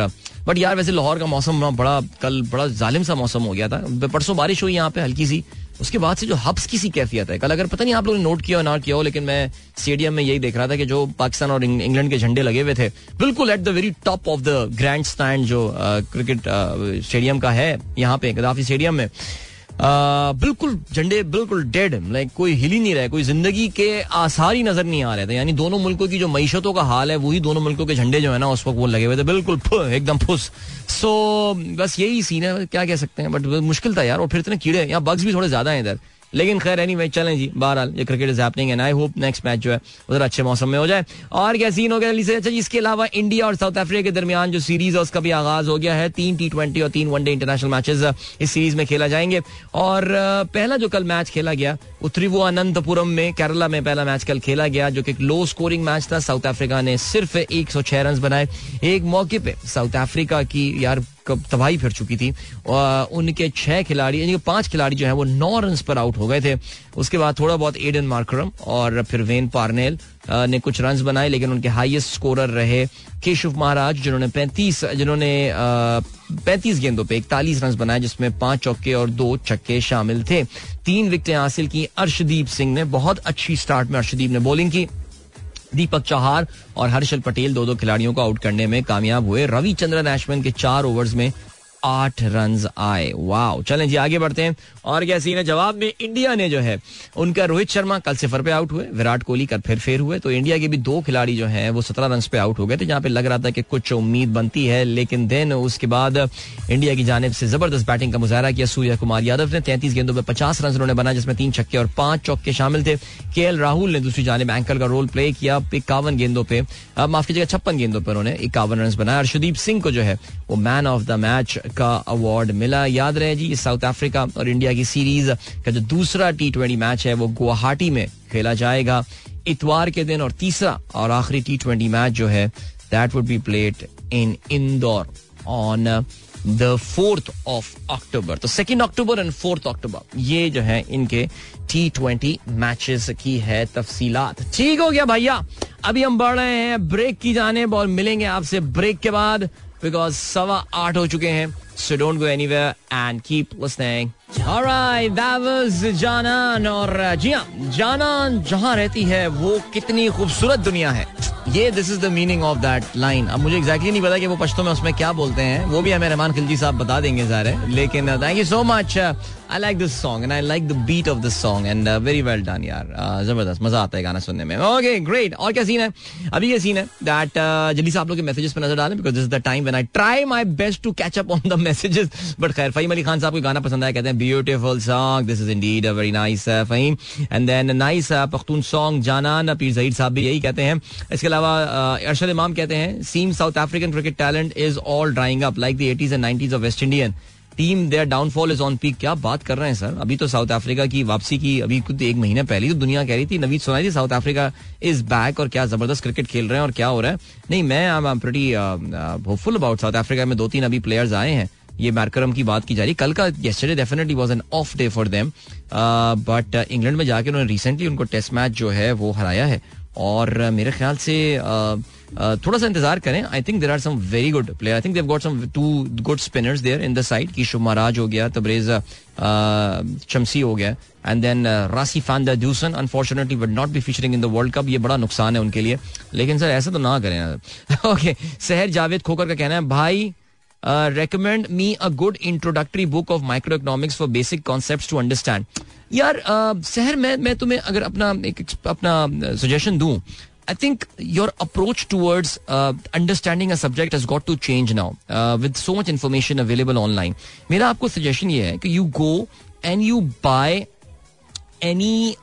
बट यार, वैसे लाहौर का मौसम बड़ा, कल बड़ा जालिम सा मौसम हो गया था। परसों बारिश हुई यहाँ पे हल्की सी। उसके बाद से जो हब्स की सी कैफियत है। कल अगर पता नहीं आप लोगों ने नोट किया ना किया हो, लेकिन मैं स्टेडियम में यही देख रहा था कि जो पाकिस्तान और इंग्लैंड के झंडे लगे हुए थे, बिल्कुल at the very top of the grandstand जो क्रिकेट स्टेडियम का है, यहाँ पे गदाफी स्टेडियम में। बिल्कुल झंडे बिल्कुल डेड लाइक कोई हिल ही नहीं रहा है, कोई ज़िंदगी के आसार ही नज़र नहीं आ रहे थे। यानी दोनों मुल्कों की जो मीशतों का हाल है, वही दोनों मुल्कों के झंडे जो है ना, उस वक्त वो लगे हुए थे। बिल्कुल एकदम फुस। सो बस यही सीन है, क्या कह सकते हैं बट मुश्किल था यार, और फिर इतने कीड़े यहाँ बग्स भी थोड़े ज़्यादा हैं इधर। लेकिन खैर एनी वे चलें जी, बहरहाल, ये cricket is happening and I hope next match जो है, उधर अच्छे मौसम में हो जाए। और क्या सीन हो गया से? अच्छा इसके अलावा इंडिया और साउथ अफ्रीका के दरमियान जो सीरीज़ है, उसका भी आगाज़ हो गया है। तीन टी ट्वेंटी और तीन वनडे इंटरनेशनल मैचेस इस सीरीज़ में खेला जाएँगे। और पहला जो कल मैच खेला गया, वो अनंतपुरम में, केरला में पहला मैच कल खेला गया, जो कि लो स्कोरिंग मैच था। साउथ अफ्रीका ने सिर्फ़ एक सौ छह रन बनाए। एक मौके पे साउथ अफ्रीका की, यार तबाही फिर चुकी थी। उनके छह खिलाड़ी, यानी पाँच खिलाड़ी जो है, वो नौ रन पर आउट हो गए थे। उसके बाद थोड़ा बहुत एडन मार्करम और फिर वेन पार्नेल ने कुछ रन बनाए, लेकिन उनके हाईएस्ट स्कोरर रहे केशव महाराज, जिन्होंने पैंतीस जिन्होंने पैंतीस गेंदों पे इकतालीस रन बनाए, जिसमें पाँच चौके और दो छक्के शामिल थे। तीन विकेटें हासिल की अर्शदीप सिंह ने, बहुत अच्छी स्टार्ट में अर्शदीप ने बॉलिंग की। दीपक चौहार और हर्षल पटेल दो दो खिलाड़ियों को आउट करने में कामयाब हुए। रविचंद्रन, एशमैन के चार ओवर्स में आठ रन आए। वाह चलें जी, आगे बढ़ते हैं। और क्या सीन है? जवाब में इंडिया ने जो है, उनका रोहित शर्मा कल सिफर पे आउट हुए, विराट कोहली कल फिर फेर हुए तो इंडिया के भी दो खिलाड़ी जो हैं, वो सत्रह रन पे आउट हो गए थे, जहाँ पे लग रहा था कि कुछ उम्मीद बनती है, लेकिन देन उसके बाद इंडिया की जानब से ज़बरदस्त बैटिंग का मुजाहरा किया सूर्य कुमार यादव ने। तैंतीस गेंदों में पचास रन उन्होंने बना जिसमें तीन छक्के और पाँच चौके शामिल थे। के राहुल ने दूसरी जानब एंकर का रोल प्ले किया इक्यावन गेंदों पे। माफ़ कीजिएगा, छप्पन गेंदों पर उन्होंने इक्यावन रन बनाया अर्शदीप सिंह को जो है, वो मैन ऑफ़ द मैच का अवार्ड मिला। याद रहे जी साउथ अफ्रीका और इंडिया की सीरीज़ का जो दूसरा टी ट्वेंटी मैच है, वो गुवाहाटी में खेला जाएगा इतवार के दिन और तीसरा और आखिरी टी ट्वेंटी मैच जो है that would be played in Indore on the fourth of October तो second October and fourth October ये जो है इनके टी ट्वेंटी मैचेस की है तफसीलात। ठीक हो गया भैया, अभी हम बढ़ रहे हैं ब्रेक की जाने और मिलेंगे आपसे ब्रेक के बाद बिकॉज़ सवा आठ हो चुके हैं so don't go any and keep listening Janan और, जी हाँ जानान जहाँ रहती है, वो कितनी खूबसूरत दुनिया है। ये this is the meaning of that line अब मुझे एग्जैक्टली नहीं पता कि वो पश्तो में उसमें क्या बोलते हैं। वो भी हमें रहमान खिलजी साहब बता देंगे ज़ाहिर लेकिन thank you so much I like this song and I like the beat of this song and very well done यार uh, ज़बरदस्त मज़ा आता है गाना सुनने में ओके ग्रेट और क्या सीन है अभी ये सीन है दैट uh, जल्दी से आप लोग के मैसेजेस पे नज़र डालें because this is the time when I try my best to catch up on the messages but खैर फहीम अली खान साहब को गाना पसंद आया कहते हैं beautiful song this is indeed a very nice Faheem and then nice Pakhtun song Janan Pir Zaheer sahab भी यही कहते हैं इसके अलावा uh, अरशद इमाम कहते हैं seem South African cricket talent is all drying up like the eighties and nineties of West Indian team their downfall is on peak क्या बात कर रहे हैं सर अभी तो साउथ अफ्रीका की वापसी की अभी कुछ एक महीने पहले तो दुनिया कह रही थी नवीद सुनाई थी साउथ अफ्रीका इज़ बैक और क्या ज़बरदस्त क्रिकेट खेल रहे हैं और क्या हो रहा है? नहीं मैं I am pretty hopeful about South Africa में दो तीन अभी प्लेयर्स आए हैं। ये मैरकरम की बात की जा रही कल का yesterday definitely was an off day for them but England में जाके उन्होंने रिसेंटली उनको टेस्ट मैच जो है वो हराया है। और मेरे ख्याल से uh, थोड़ा सा इंतज़ार करें. I think there are some very good player I think they've got some too good spinners there in the side Keshav Maharaj हो गया तबरेज चमसी हो गया and then Rassie van Dussen unfortunately would not be featuring in the world cup ये बड़ा नुकसान है उनके लिए. लेकिन सर, ऐसा तो ना करें ओके सहर जावेद खोकर का कहना है, भाई recommend me a good introductory book of microeconomics for basic concept to understand यार शहर मैं मैं तुम्हें अगर अपना एक अपना सजेशन दूँ I think your approach towards understanding subject has got to change now with so much information available online मेरा आपको सजेशन ये है कि you go and you buy any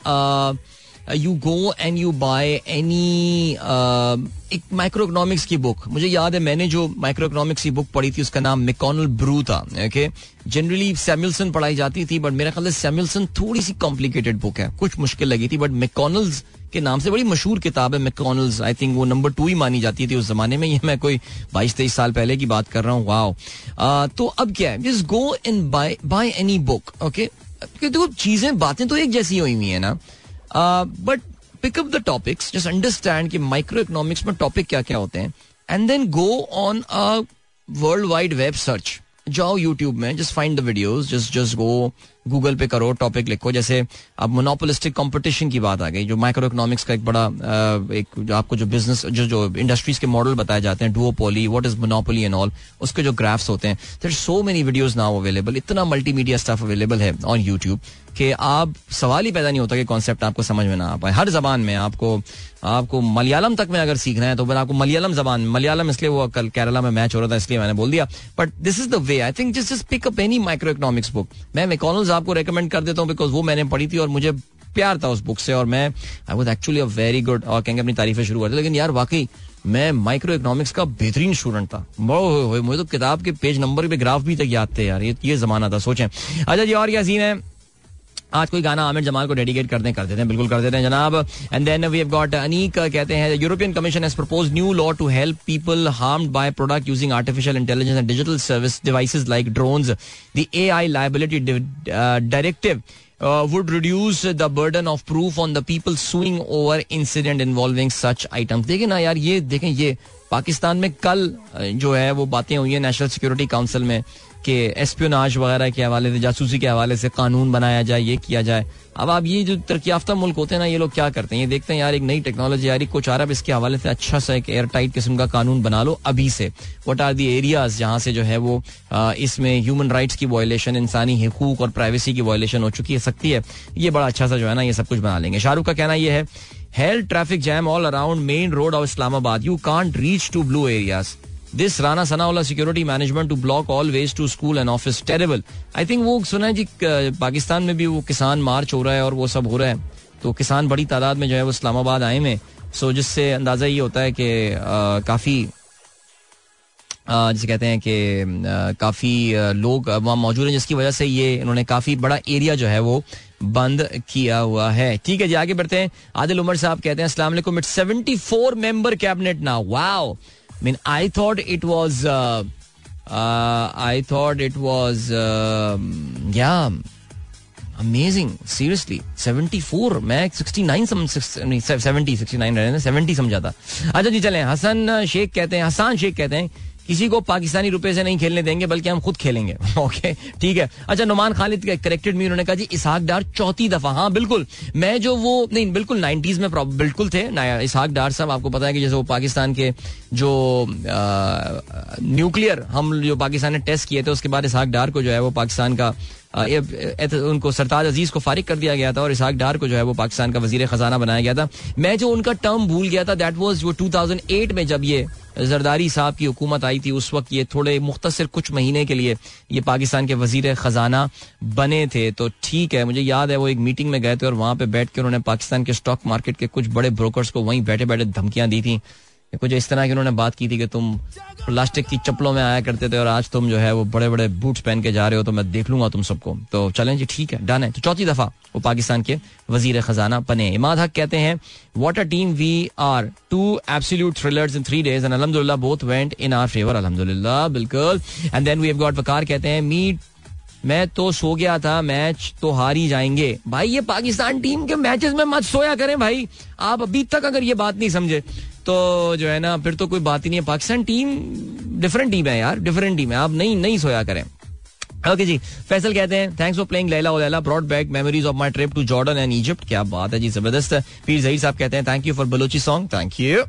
you go and you buy any एक micro economics की book मुझे याद है, मैंने जो माइक्रो इकोनॉमिक्स की बुक पढ़ी थी, उसका नाम मेकोनल ब्रू था ओके जनरली सेम्यूलसन पढ़ाई जाती थी बट मेरा ख्याल सेम्यूलसन थोड़ी सी कॉम्प्लिकेटेड बुक है। कुछ मुश्किल लगी थी बट मेकोनल के नाम से बड़ी मशहूर किताब है मैकॉनल्स आई थिंक वो नंबर टू ही मानी जाती थी उस जमाने में। ये मैं कोई बाईस तेईस साल पहले की बात कर रहा हूँ। वाओ तो अब क्या है? Just go in buy buy any book okay देखो, चीज़ें, बातें तो एक जैसी हुई हुई है ना। But pick up the topics just understand कि माइक्रो इकोनॉमिक्स में टॉपिक क्या क्या होते हैं। And then go on a world wide web search जाओ यूट्यूब में just find the videos just just go Google पे करो टॉपिक लिखो। जैसे अब मोनोपोलिस्टिक कंपटीशन की बात आ गई, जो माइक्रो इकोनॉमिक्स का एक बड़ा एक जो आपको जो बिज़नेस जो जो इंडस्ट्रीज़ के मॉडल बताए जाते हैं duopoly what is monopoly and all उसके जो ग्राफ्स होते हैं there so many videos now available इतना मल्टीमीडिया स्टफ़ अवेलेबल है ऑन यूट्यूब कि आप सवाल ही पैदा नहीं होता कि कॉन्सेप्ट आपको समझ में ना आ पाए। हर जबान में आपको आपको मलयालम तक में अगर सीखना है तो फिर आपको मलयालम जबान, मलयालम इसलिए वो कल केरला में मैच हो रहा था, इसलिए मैंने बोल दिया। But this is the way I think just just pick up any microeconomics book मैं मैकॉनल्स आपको रिकमेंड कर देता हूँ बिकॉज़ वो मैंने पढ़ी थी और मुझे प्यार था उस बुक से, और मैं I was actually a very good और कहेंगे अपनी तारीफें शुरू करते लेकिन यार वाकई, मैं माइक्रो इकोनॉमिक्स का बेहतरीन स्टूडेंट था। मुझे तो किताब के पेज नंबर पे ग्राफ भी तक याद थे यार, ये ये जमाना था, सोचें। अच्छा जी, और क्या सीन है? आज कोई गाना आमिर जमाल को डेडिकेट कर दें, कर देते हैं, बिल्कुल कर देते हैं, जनाब। And then we have got Aneeq, कहते हैं European Commission has propose new law to help people harmed by product using artificial intelligence and digital service devices like drones the AI liability directive would reduce the burden of proof on the people suing over incident involving such items. देखें ना यार, ये, देखें, ये पाकिस्तान में कल जो है, वो बातें हुई है नेशनल सिक्योरिटी काउंसिल में। कि एस्पियोनाज वगैरह के हवाले से, जासूसी के हवाले से कानून बनाया जाए, ये किया जाए। अब आप ये जो तरक्की याफ्ता मुल्क होते हैं ना, ये लोग क्या करते हैं? ये देखते हैं, यार, एक नई टेक्नोलॉजी रही, कुछ है इसके हवाले से अच्छा सा एक एयर टाइट किस्म का कानून बना लो, अभी से। वट आर दी एरियाज़ जहाँ से जो है वो इसमें ह्यूमन राइट्स की वायलेशन इंसानी हकूक और प्राइवेसी की वायलेशन हो चुकी है सकती है। ये बड़ा अच्छा सा जो है ना, ये सब कुछ बना लेंगे। शाहरुख का कहना यह है health traffic jam all around main road of Islamabad you can't reach to blue areas this Rana Sanaullah security management to block all ways to school and office terrible I think वो सुना है जी पाकिस्तान में भी वो किसान मार्च हो रहा है और वो सब हो रहा है। तो किसान बड़ी तादाद में जो है वो इस्लामाबाद आए में सो जिससे अंदाज़ा ये होता है कि काफ़ी जिसे कहते हैं कि काफ़ी लोग वहाँ मौजूद हैं, जिसकी वजह से ये इन्होंने काफ़ी बड़ा एरिया जो है वो बंद किया हुआ है। ठीक है जी, आगे बढ़ते हैं। आदिल उमर साहब कहते हैं वालेकुम it's 74 member cabinet now wow mean I thought it was I thought it was yeah amazing seriously 74 मैं 69 सम 70 69 रहने 70 समझा था अच्छा जी, चले। हसन शेख कहते हैं, हसान शेख कहते हैं किसी को पाकिस्तानी रुपए से नहीं खेलने देंगे, बल्कि हम खुद खेलेंगे। (laughs) ओके ठीक है? अच्छा नुमान खालिद करेक्टेड मी उन्होंने कहा जी, इसहाक डार चौथी दफ़ा। हाँ बिल्कुल। मैं जो वो, नहीं, बिल्कुल नाइन्टीज में बिल्कुल थे। इसहाक डार साहब, आपको पता है कि जैसे वो पाकिस्तान के जो न्यूक्लियर, हम जो पाकिस्तान ने टेस्ट किए थे, उसके बाद इसहाक डार को जो है वो पाकिस्तान का उनको सरताज अज़ीज़ को फारिग कर दिया गया था और इसहाक डार को जो है वो पाकिस्तान का वज़ीर खजाना बनाया गया था। मैं जो उनका टर्म भूल गया था दैट वॉज़ वो 2008 में जब ये जरदारी साहब की हुकूमत आई थी, उस वक्त ये थोड़े मुख्तर कुछ महीने के लिए ये पाकिस्तान के वज़ीर खजाना बने थे। तो ठीक है, मुझे याद है वो एक मीटिंग में गए थे और वहाँ पे बैठ के उन्होंने पाकिस्तान के स्टॉक मार्केट के कुछ बड़े ब्रोकर्स को वहीं बैठे बैठे धमकियाँ दी थी। कुछ इस तरह की उन्होंने बात की थी कि तुम प्लास्टिक की चप्पलों में आया करते थे और आज तुम जो है वो बड़े बड़े बूट्स पहन के जा रहे हो तो मैं देख लूँगा तुम सबको। तो चलें जी, ठीक है, डन है। तो चौथी दफ़ा, वो पाकिस्तान के वज़ीर खजाना बने। इमाद हक कहते हैं what a team we are two absolute thrillers in three days and अलहमदुल्ला both went in our favour अलहमदुल्ला बिल्कुल and then we have got Waqar कहते हैं मीट मैं तो सो गया था, मैच तो हार ही जाएँगे. भाई, ये पाकिस्तान टीम के मैचेस में मत सोया करें भाई। आप अभी तक अगर ये बात नहीं समझे तो जो है ना, फिर तो कोई बात ही नहीं है। पाकिस्तान टीम डिफरेंट टीम है यार डिफरेंट टीम है। आप नहीं नहीं सोया करें। ओके जी, फैसल कहते हैं thanks for playing Laila Laila brought back memories of my trip to Jordan and Egypt क्या बात है जी, ज़बरदस्त। पीर जहीर साहब कहते हैं thank you for Balochi song thank you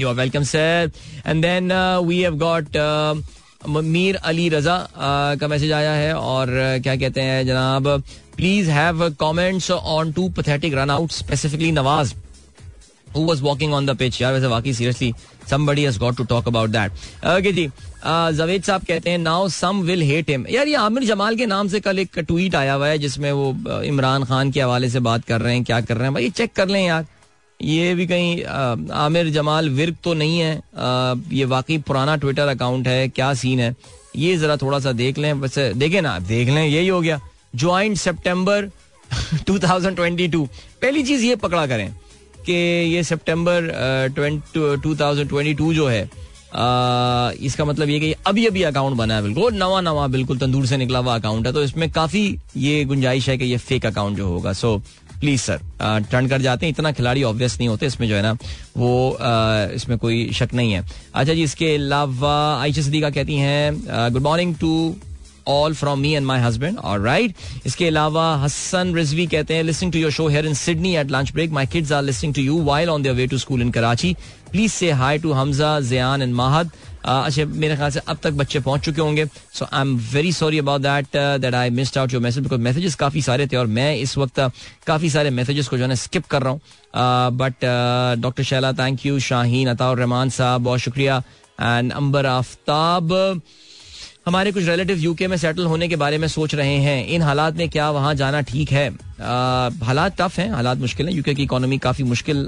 you are welcome sir and then we have got Mir Ali Raza का message आया है और क्या कहते हैं जनाब please have comments on two pathetic run out specifically Nawaz who was walking on the pitch? यार, वैसे वाकई seriously somebody has got to talk about that. Okay जी जवेद साहब कहते हैं now some will hate him यार, ये आमिर जमाल के नाम से कल एक ट्वीट आया हुआ है, जिसमें वो इमरान खान के हवाले से बात कर रहे हैं, क्या कर रहे हैं। भाई चेक कर लें यार। ये भी कहीं आमिर जमाल विर्क तो नहीं है। ये वाकई पुराना ट्विटर अकाउंट है, क्या सीन है। ये जरा थोड़ा सा देख लें, वैसे देखे ना, देख लें, यही हो गया। ज्वाइंट सितंबर 2022 पहली चीज़ ये पकड़ा करें। कि ये सितंबर टू टू जो है आ, इसका मतलब ये कि अभी अभी अकाउंट बना है बिल्कुल नवा नवा बिल्कुल तंदूर से निकला हुआ अकाउंट है तो इसमें काफ़ी ये गुंजाइश है कि ये फेक अकाउंट जो होगा। सो प्लीज़ सर टर्न कर जाते हैं। इतना खिलाड़ी ऑब्वियस नहीं होते इसमें जो है ना वो आ, इसमें कोई शक नहीं है। अच्छा जी इसके अलावा आयशा सदीका कहती हैं good morning to all from me and my husband और राइट इसके अलावा हसन रिजवी कहते हैं listening to your show here in Sydney at lunch break my kids are listening to you while on their way to school in Karachi please say hi to Hamza Ziyan and Mahad अच्छा मेरे ख्याल से अब तक बच्चे पहुँच चुके होंगे। So I am very sorry about that that I missed out your message because messages काफ़ी सारे थे और मैं इस वक्त काफ़ी सारे मैसेजेस को जो है स्किप कर रहा हूँ। But doctor Shaila thank you Shaheen Ataur Rahman साहब, बहुत शुक्रिया। एंड अंबर आफ्ताब हमारे कुछ रिलेटिव यूके में सेटल होने के बारे में सोच रहे हैं। इन हालात में क्या वहाँ जाना ठीक है? हालात टफ हैं हालात मुश्किल हैं। यूके की इकोनॉमी काफ़ी मुश्किल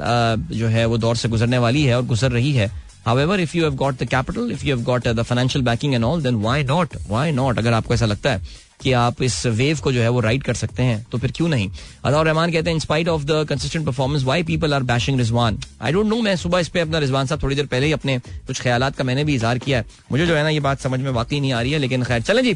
जो है वो दौर से गुजरने वाली है और गुजर रही है। However, if you have got the capital, if you have got uh, the financial backing and all, then why not? Why not? अगर आपको ऐसा लगता है। कि आप इस वेव को जो है वो राइड कर सकते हैं तो फिर क्यों नहीं? अदा रहमान कहते हैं in spite of the consistent performance why people are bashing Rizwan I don't know मैं सुबह इस पर अपना रिजवान साहब थोड़ी देर पहले ही अपने कुछ ख्याल का मैंने भी इजहार किया है। मुझे जो है ना ये बात समझ में वाकई नहीं आ रही है, लेकिन खैर, चलें जी।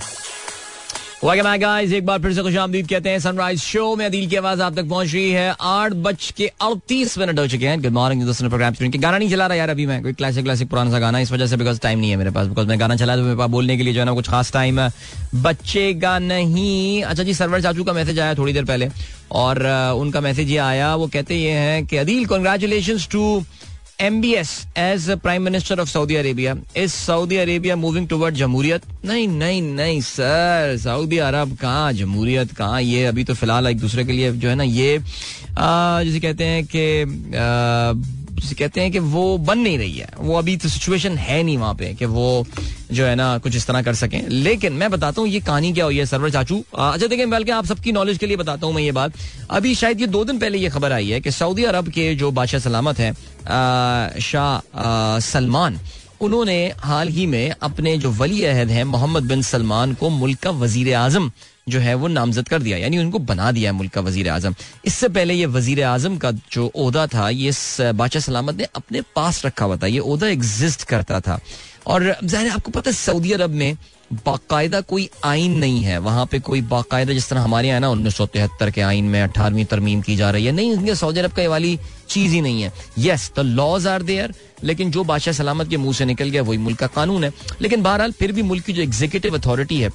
वेलकम बैक गाइस एक बार फिर से खुश आमदीद कहते हैं सनराइज शो में अदील की आवाज़ आप तक पहुँच रही है। आठ बज के अड़तीस मिनट हो चुके हैं। गुड मॉर्निंग दोस्तों प्रोग्राम के गाना नहीं चला रहा यार अभी मैं। कोई क्लासिक क्लासिक पुराना सा गाना। इस वजह से बिकॉज़ टाइम नहीं है मेरे पास। बिकॉज़ मैं गाना चला तो मेरे पास बोलने के लिए जो है ना कुछ खास टाइम बच्चेगा नहीं। अच्छा जी सरवर चाचू का मैसेज आया थोड़ी देर पहले। और उनका मैसेज ये आया। वो कहते ये हैं कि, Adeel congratulation to MBS as prime minister of Saudi Arabia is Saudi Arabia moving toward जमहूरियत नहीं नहीं नहीं सर सऊदी अरब कहाँ जमहूरियत कहाँ ये अभी तो फ़िलहाल एक दूसरे के लिए जो है ना ये जिसे कहते हैं कि जिसे कहते हैं कि वो बन नहीं रही है। वो अभी तो सिचुएशन है नहीं वहाँ पे कि वो जो है ना, कुछ इस तरह कर सकें। लेकिन मैं बताता हूँ, ये कहानी क्या हुई है, सरवर चाचू? अच्छा देखिए, बल्कि आप सबकी नॉलेज के लिए बताता हूँ मैं ये बात। अभी शायद ये दो दिन पहले ये खबर आई है कि सऊदी अरब के जो बादशाह सलामत है शाह सलमान, उन्होंने हाल ही में अपने जो वली अहद हैं, मोहम्मद बिन सलमान को मुल्क का वज़ीर आज़म जो है वो नामजद कर दिया, यानी उनको बना दिया है मुल्क का वज़ीर आज़म इससे पहले ये वज़ीर आज़म का जो अहदा था, ये बादशाह सलामत ने अपने पास रखा हुआ था, ये अहदा एग्जिस्ट करता था। और ज़ाहिर आपको पता है, सऊदी अरब में बाकायदा कोई आइन नहीं है। वहाँ पे कोई बाकायदा जिस तरह हमारे यहाँ ना उन्नीस सौ तिहत्तर के आइन में अठारहवीं तरमीम की जा रही है, नहीं सऊदी अरब का ये वाली चीज़ ही नहीं है। Yes the laws are there लेकिन जो बादशाह सलामत के मुँह से निकल गया, वही मुल्क का कानून है। लेकिन बहरहाल, फिर भी मुल्क की जो एग्जीक्यूटिव अथॉरिटी है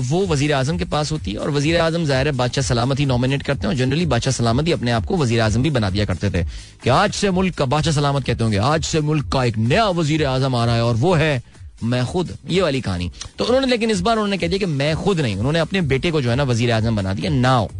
वो वज़ीर आज़म के पास होती है, और वज़ीर आज़म ज़ाहिर है बादशाह सलामत ही नॉमिनेट करते हैं, और जनरली बादशाह सलामत ही अपने आप को वज़ीर आज़म भी बना दिया करते थे। कि आज से मुल्क का, बादशाह सलामत कहते होंगे, आज से मुल्क का एक नया वज़ीर आज़म आ रहा है, और वो है मैं खुद, ये वाली कहानी। तो उन्होंने, लेकिन इस बार उन्होंने कह दिया कि मैं खुद नहीं, उन्होंने अपने बेटे को जो है ना वज़ीर आज़म बना दिया। नाव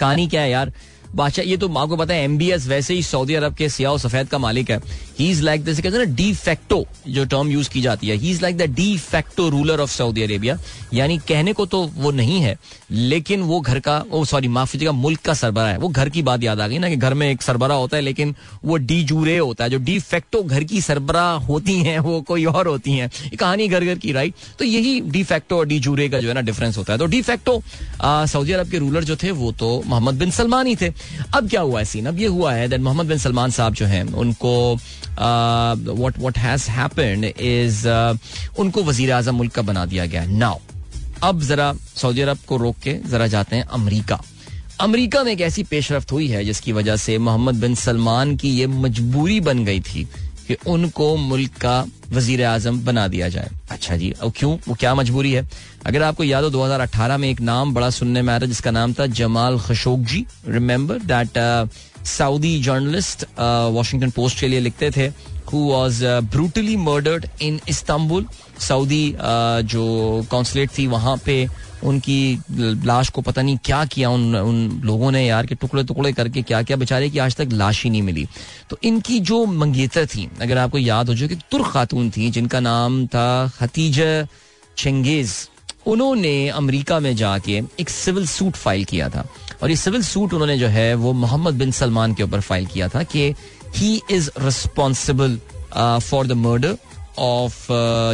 कहानी क्या है यार? बादशाह, ये तो माँ को पता है एमबीएस वैसे ही सऊदी अरब के सियाह सफ़ेद का मालिक है। ही इज़ लाइक कहते हैं ना डी फैक्टो जो टर्म यूज़ की जाती है। He is like the de facto ruler of Saudi Arabia. यानी कहने को तो वो नहीं है, लेकिन वो घर का वो सॉरी माफ़ कीजिएगा मुल्क का सरबरा है। वो घर की बात याद आ गई ना कि घर में एक सरबरा होता है, लेकिन वो डी जूरे होता है। जो डी फैक्टो घर की सरबरा होती हैं, वो कोई और होती हैं। कहानी घर घर की राइट तो यही डी फैक्टो और डी जूरे का जो है ना डिफरेंस होता है। तो डी फैक्टो सऊदी अरब के रूलर जो थे, वो तो मोहम्मद बिन सलमान ही थे। अब क्या हुआ है सीन अब ये हुआ है दैट मोहम्मद बिन सलमान साहब जो हैं, उनको what what has happened is उनको वज़ीर आज़म मुल्क का बना दिया गया नाउ अब जरा सऊदी अरब को रोक के जरा जाते हैं अमरीका। अमरीका में एक ऐसी पेशरफ हुई है जिसकी वजह से मोहम्मद बिन सलमान की ये मजबूरी बन गई थी। कि उनको मुल्क का वज़ीर आज़म बना दिया जाए। अच्छा जी अब क्यों? वो क्या मजबूरी है? अगर आपको याद हो 2018 में एक नाम बड़ा सुनने में आ रहा जिसका नाम था Jamal Khashoggi ji. Remember that Saudi journalist Washington Post के लिए लिखते थे who was brutally murdered in Istanbul Saudi जो कौंसलेट थी, वहाँ पे उनकी लाश को पता नहीं क्या किया, उन उन लोगों ने यार के टुकड़े टुकड़े करके क्या क्या, बेचारे की आज तक लाश ही नहीं मिली। तो इनकी जो मंगेतर थी, अगर आपको याद हो, जो कि तुर्क खातून थी, जिनका नाम था खतीज चंगेज, उन्होंने अमेरिका में जाके एक सिविल सूट फ़ाइल किया था। और ये सिविल सूट उन्होंने जो है, वो मोहम्मद बिन सलमान के ऊपर फ़ाइल किया था कि he is responsible for the murder of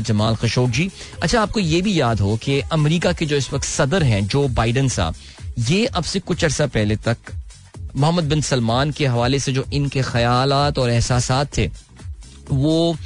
Jamal Khashoggi अच्छा आपको ये भी याद हो कि अमेरिका के जो इस वक्त सदर हैं, जो बाइडन साहब, ये अब से कुछ अर्सा पहले तक मोहम्मद बिन सलमान के हवाले से जो इनके ख्याल और एहसास थे, वो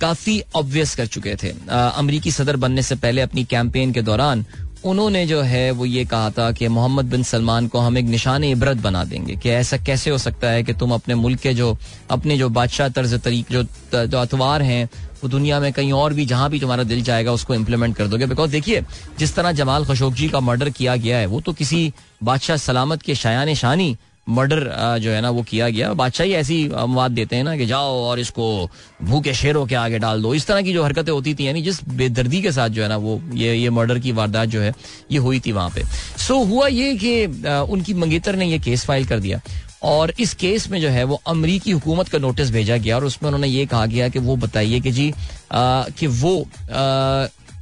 काफ़ी ऑब्वियस कर चुके थे। अमरीकी सदर बनने से पहले अपनी कैंपेन के दौरान उन्होंने जो है, वो ये कहा था कि मोहम्मद बिन सलमान को हम एक निशान इबरत बना देंगे, कि ऐसा कैसे हो सकता है कि तुम अपने मुल्क के जो, अपने जो बादशाह तर्ज तरीक, जो जो अतवार हैं वो दुनिया में कहीं और भी जहाँ भी तुम्हारा दिल जाएगा उसको इम्प्लीमेंट कर दोगे। बिकॉज़ देखिए जिस तरह जमाल खशोक का मर्डर किया गया है वो तो किसी बादशाह सलामत के शायान शानी मर्डर जो है ना वो किया गया। बादशाह ही ऐसी मवाद देते हैं ना कि जाओ और इसको भूखे शेरों के आगे डाल दो। इस तरह की जो हरकतें होती थी यानी जिस बेदर्दी के साथ जो है ना वो ये ये मर्डर की वारदात जो है ये हुई थी वहाँ पे। सो so, हुआ ये कि उनकी मंगेतर ने ये केस फ़ाइल कर दिया। और इस केस में जो है वो अमरीकी हुकूमत का नोटिस भेजा गया और उसमें उन्होंने ये कहा गया कि वो बताइए कि जी कि वो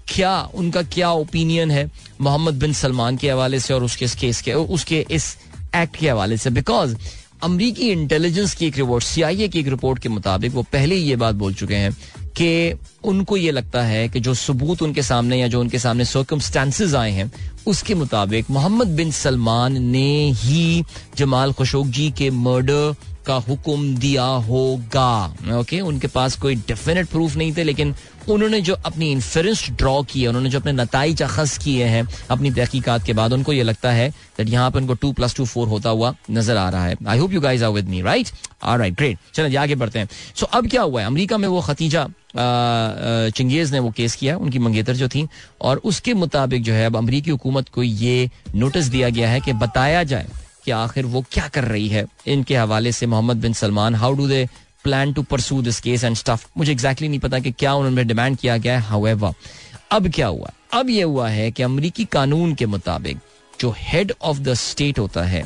क्या, उनका क्या ओपिनियन है मोहम्मद बिन सलमान के हवाले से और उसके इस केस के, उसके इस एक्ट के हवाले से? बिकॉज़ अमरीकी इंटेलिजेंस की एक रिपोर्ट सीआईए की एक रिपोर्ट के मुताबिक वो पहले ही ये बात बोल चुके हैं कि उनको ये लगता है कि जो सबूत उनके सामने या जो उनके सामने सर्कमस्टांसेस आए हैं, उसके मुताबिक मोहम्मद बिन सलमान ने ही जमाल खुशोक जी के मर्डर का हुक्म दिया होगा। ओके उनके पास कोई डेफिनेट प्रूफ नहीं थे लेकिन उन्होंने जो अपनी इन्फ्रेंस ड्रॉ की है उन्होंने जो अपने नतज अखज किए हैं अपनी तहकीकत के बाद उनको ये लगता है दैट यहाँ पर उनको टू प्लस टू फोर होता हुआ नज़र आ रहा है। I hope you guys are with me right are right great चलो आगे बढ़ते हैं। सो so, अब क्या हुआ है? अमरीका में वो खतीजा चिंगेज ने वो केस किया उनकी मंगेतर जो थी और उसके मुताबिक जो है अब अमरीकी हुकूमत को ये नोटिस दिया गया है कि बताया जाए कि आखिर वो क्या कर रही है? इनके हवाले से Mohammed bin Salman how do they plan to pursue this case and stuff मुझे एग्जैक्टली नहीं पता कि क्या उन्होंने डिमांड किया गया है। हाउ अब क्या हुआ? अब यह हुआ है कि अमरीकी कानून के मुताबिक जो हेड ऑफ़ द स्टेट होता है,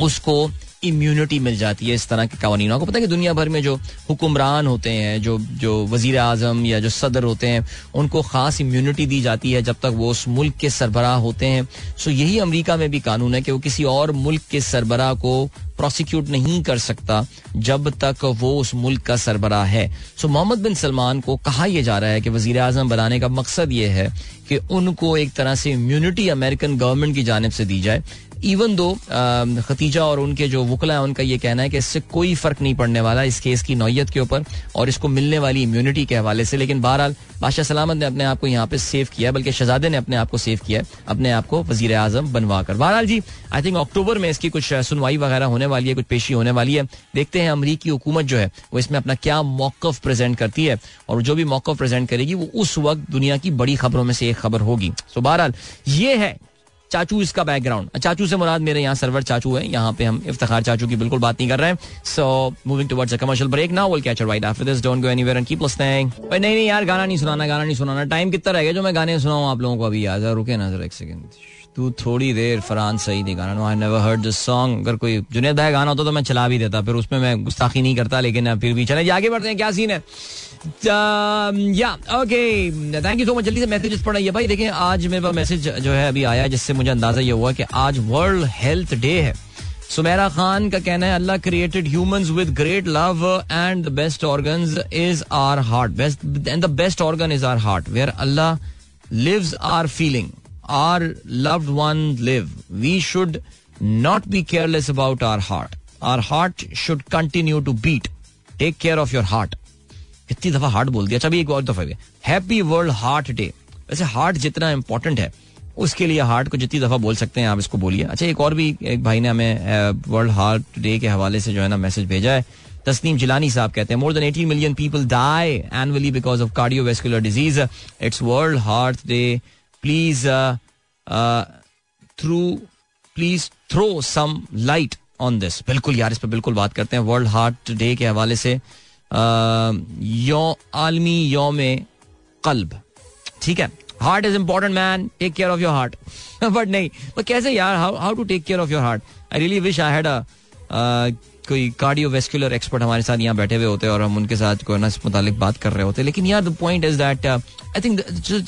उसको इम्यूनिटी मिल जाती है इस तरह के कवानीन आपको पता है कि दुनिया भर में जो हुक्मरान होते हैं, जो जो वज़ीर आज़म या जो सदर होते हैं, उनको खास इम्यूनिटी दी जाती है जब तक वो उस मुल्क के सरबराह होते हैं। सो यही अमरीका में भी कानून है कि वो किसी और मुल्क के सरबराह को प्रोसिक्यूट नहीं कर सकता जब तक वो उस मुल्क का सरबराह है। सो मोहम्मद बिन सलमान को कहा यह जा रहा है कि वज़ीर आज़म बनाने का मकसद ये है कि उनको एक तरह से इम्यूनिटी अमेरिकन गवर्नमेंट की जानब से दी जाए। इवन दो खतीजा और उनके जो वकला है, उनका ये कहना है कि इससे कोई फ़र्क नहीं पड़ने वाला इस केस की नौयत के ऊपर और इसको मिलने वाली इम्यूनिटी के हवाले से। लेकिन बहरहाल, बादशाह सलामत ने अपने आप को यहाँ पे सेव किया बल्कि शहजादे ने अपने आप को सेव किया अपने आप को वज़ीर आज़म बनवा कर। बहरहाल जी आई थिंक अक्टूबर में इसकी कुछ सुनवाई वगैरह होने वाली है, कुछ पेशी होने वाली है। देखते हैं अमरीकी हुकूमत जो है, वो इसमें अपना क्या मौकफ प्रेजेंट करती है और जो भी मौकफ प्रेजेंट करेगी, वो उस वक्त दुनिया की बड़ी खबरों में से एक खबर होगी। सो बहरहाल, ये है चाचू इसका बैकग्राउंड चाचू से मुराद मेरे यहाँ सर्वर चाचू है, यहाँ पे हम इफ्तार चाचू की बिल्कुल बात नहीं कर रहे हैं। So moving towards a commercial break now will catch right after this don't go anywhere and keep listening नहीं नहीं यार, गाना नहीं सुनाना, गाना नहीं सुनाना। टाइम कितना रह गया जो मैं गाने सुनाऊं आप लोगों को अभी? यार रुके ना जरा एक सेकंड तू थोड़ी देर फरहान सही नहीं गाना I never heard this song अगर कोई जुनेद भाई गाना होता तो मैं चला भी देता, फिर उसमें मैं गुस्ताखी नहीं करता, लेकिन फिर भी चले। आगे बढ़ते हैं, क्या सीन है? या okay thank you so much जल्दी से मैसेजेस पढ़ाइए। भाई देखें आज मेरे पास मैसेज जो है अभी आया जिससे मुझे अंदाज़ा ये हुआ कि आज वर्ल्ड हेल्थ डे है। सुमेरा खान का कहना है, Allah created humans with great love and the best organs is our heart best and the best organ is our heart where Allah lives our feeling our loved one live we should not be careless about our heart our heart should continue to beat take care of your heart कितनी दफ़ा heart बोल दिया। अच्छा एक और दफ़ा happy world heart day वैसे heart जितना इंपॉर्टेंट है, उसके लिए हार्ट को जितनी दफ़ा बोल सकते हैं, आप इसको बोलिए। अच्छा एक और भी, एक भाई ने हमें वर्ल्ड हार्ट डे के हवाले से जो है ना मैसेज भेजा है। तस्नीम जिलानी साहब कहते हैं more than 18 million people die annually because of cardiovascular disease it's world heart day please through please throw some light on this बिल्कुल यार, इस पर बिल्कुल बात करते हैं। वर्ल्ड हार्ट डे के हवाले से यो आलमी योम कल्ब। ठीक है? Heart is important man take care of your heart but नहीं तो कैसे यार? How to take care of your heart I really wish I had कोई कार्डियोवेस्कुलर एक्सपर्ट हमारे साथ यहाँ बैठे हुए होते और हम उनके साथ कोई ना इस मुतालिक बात कर रहे होते। लेकिन यार the point is that I think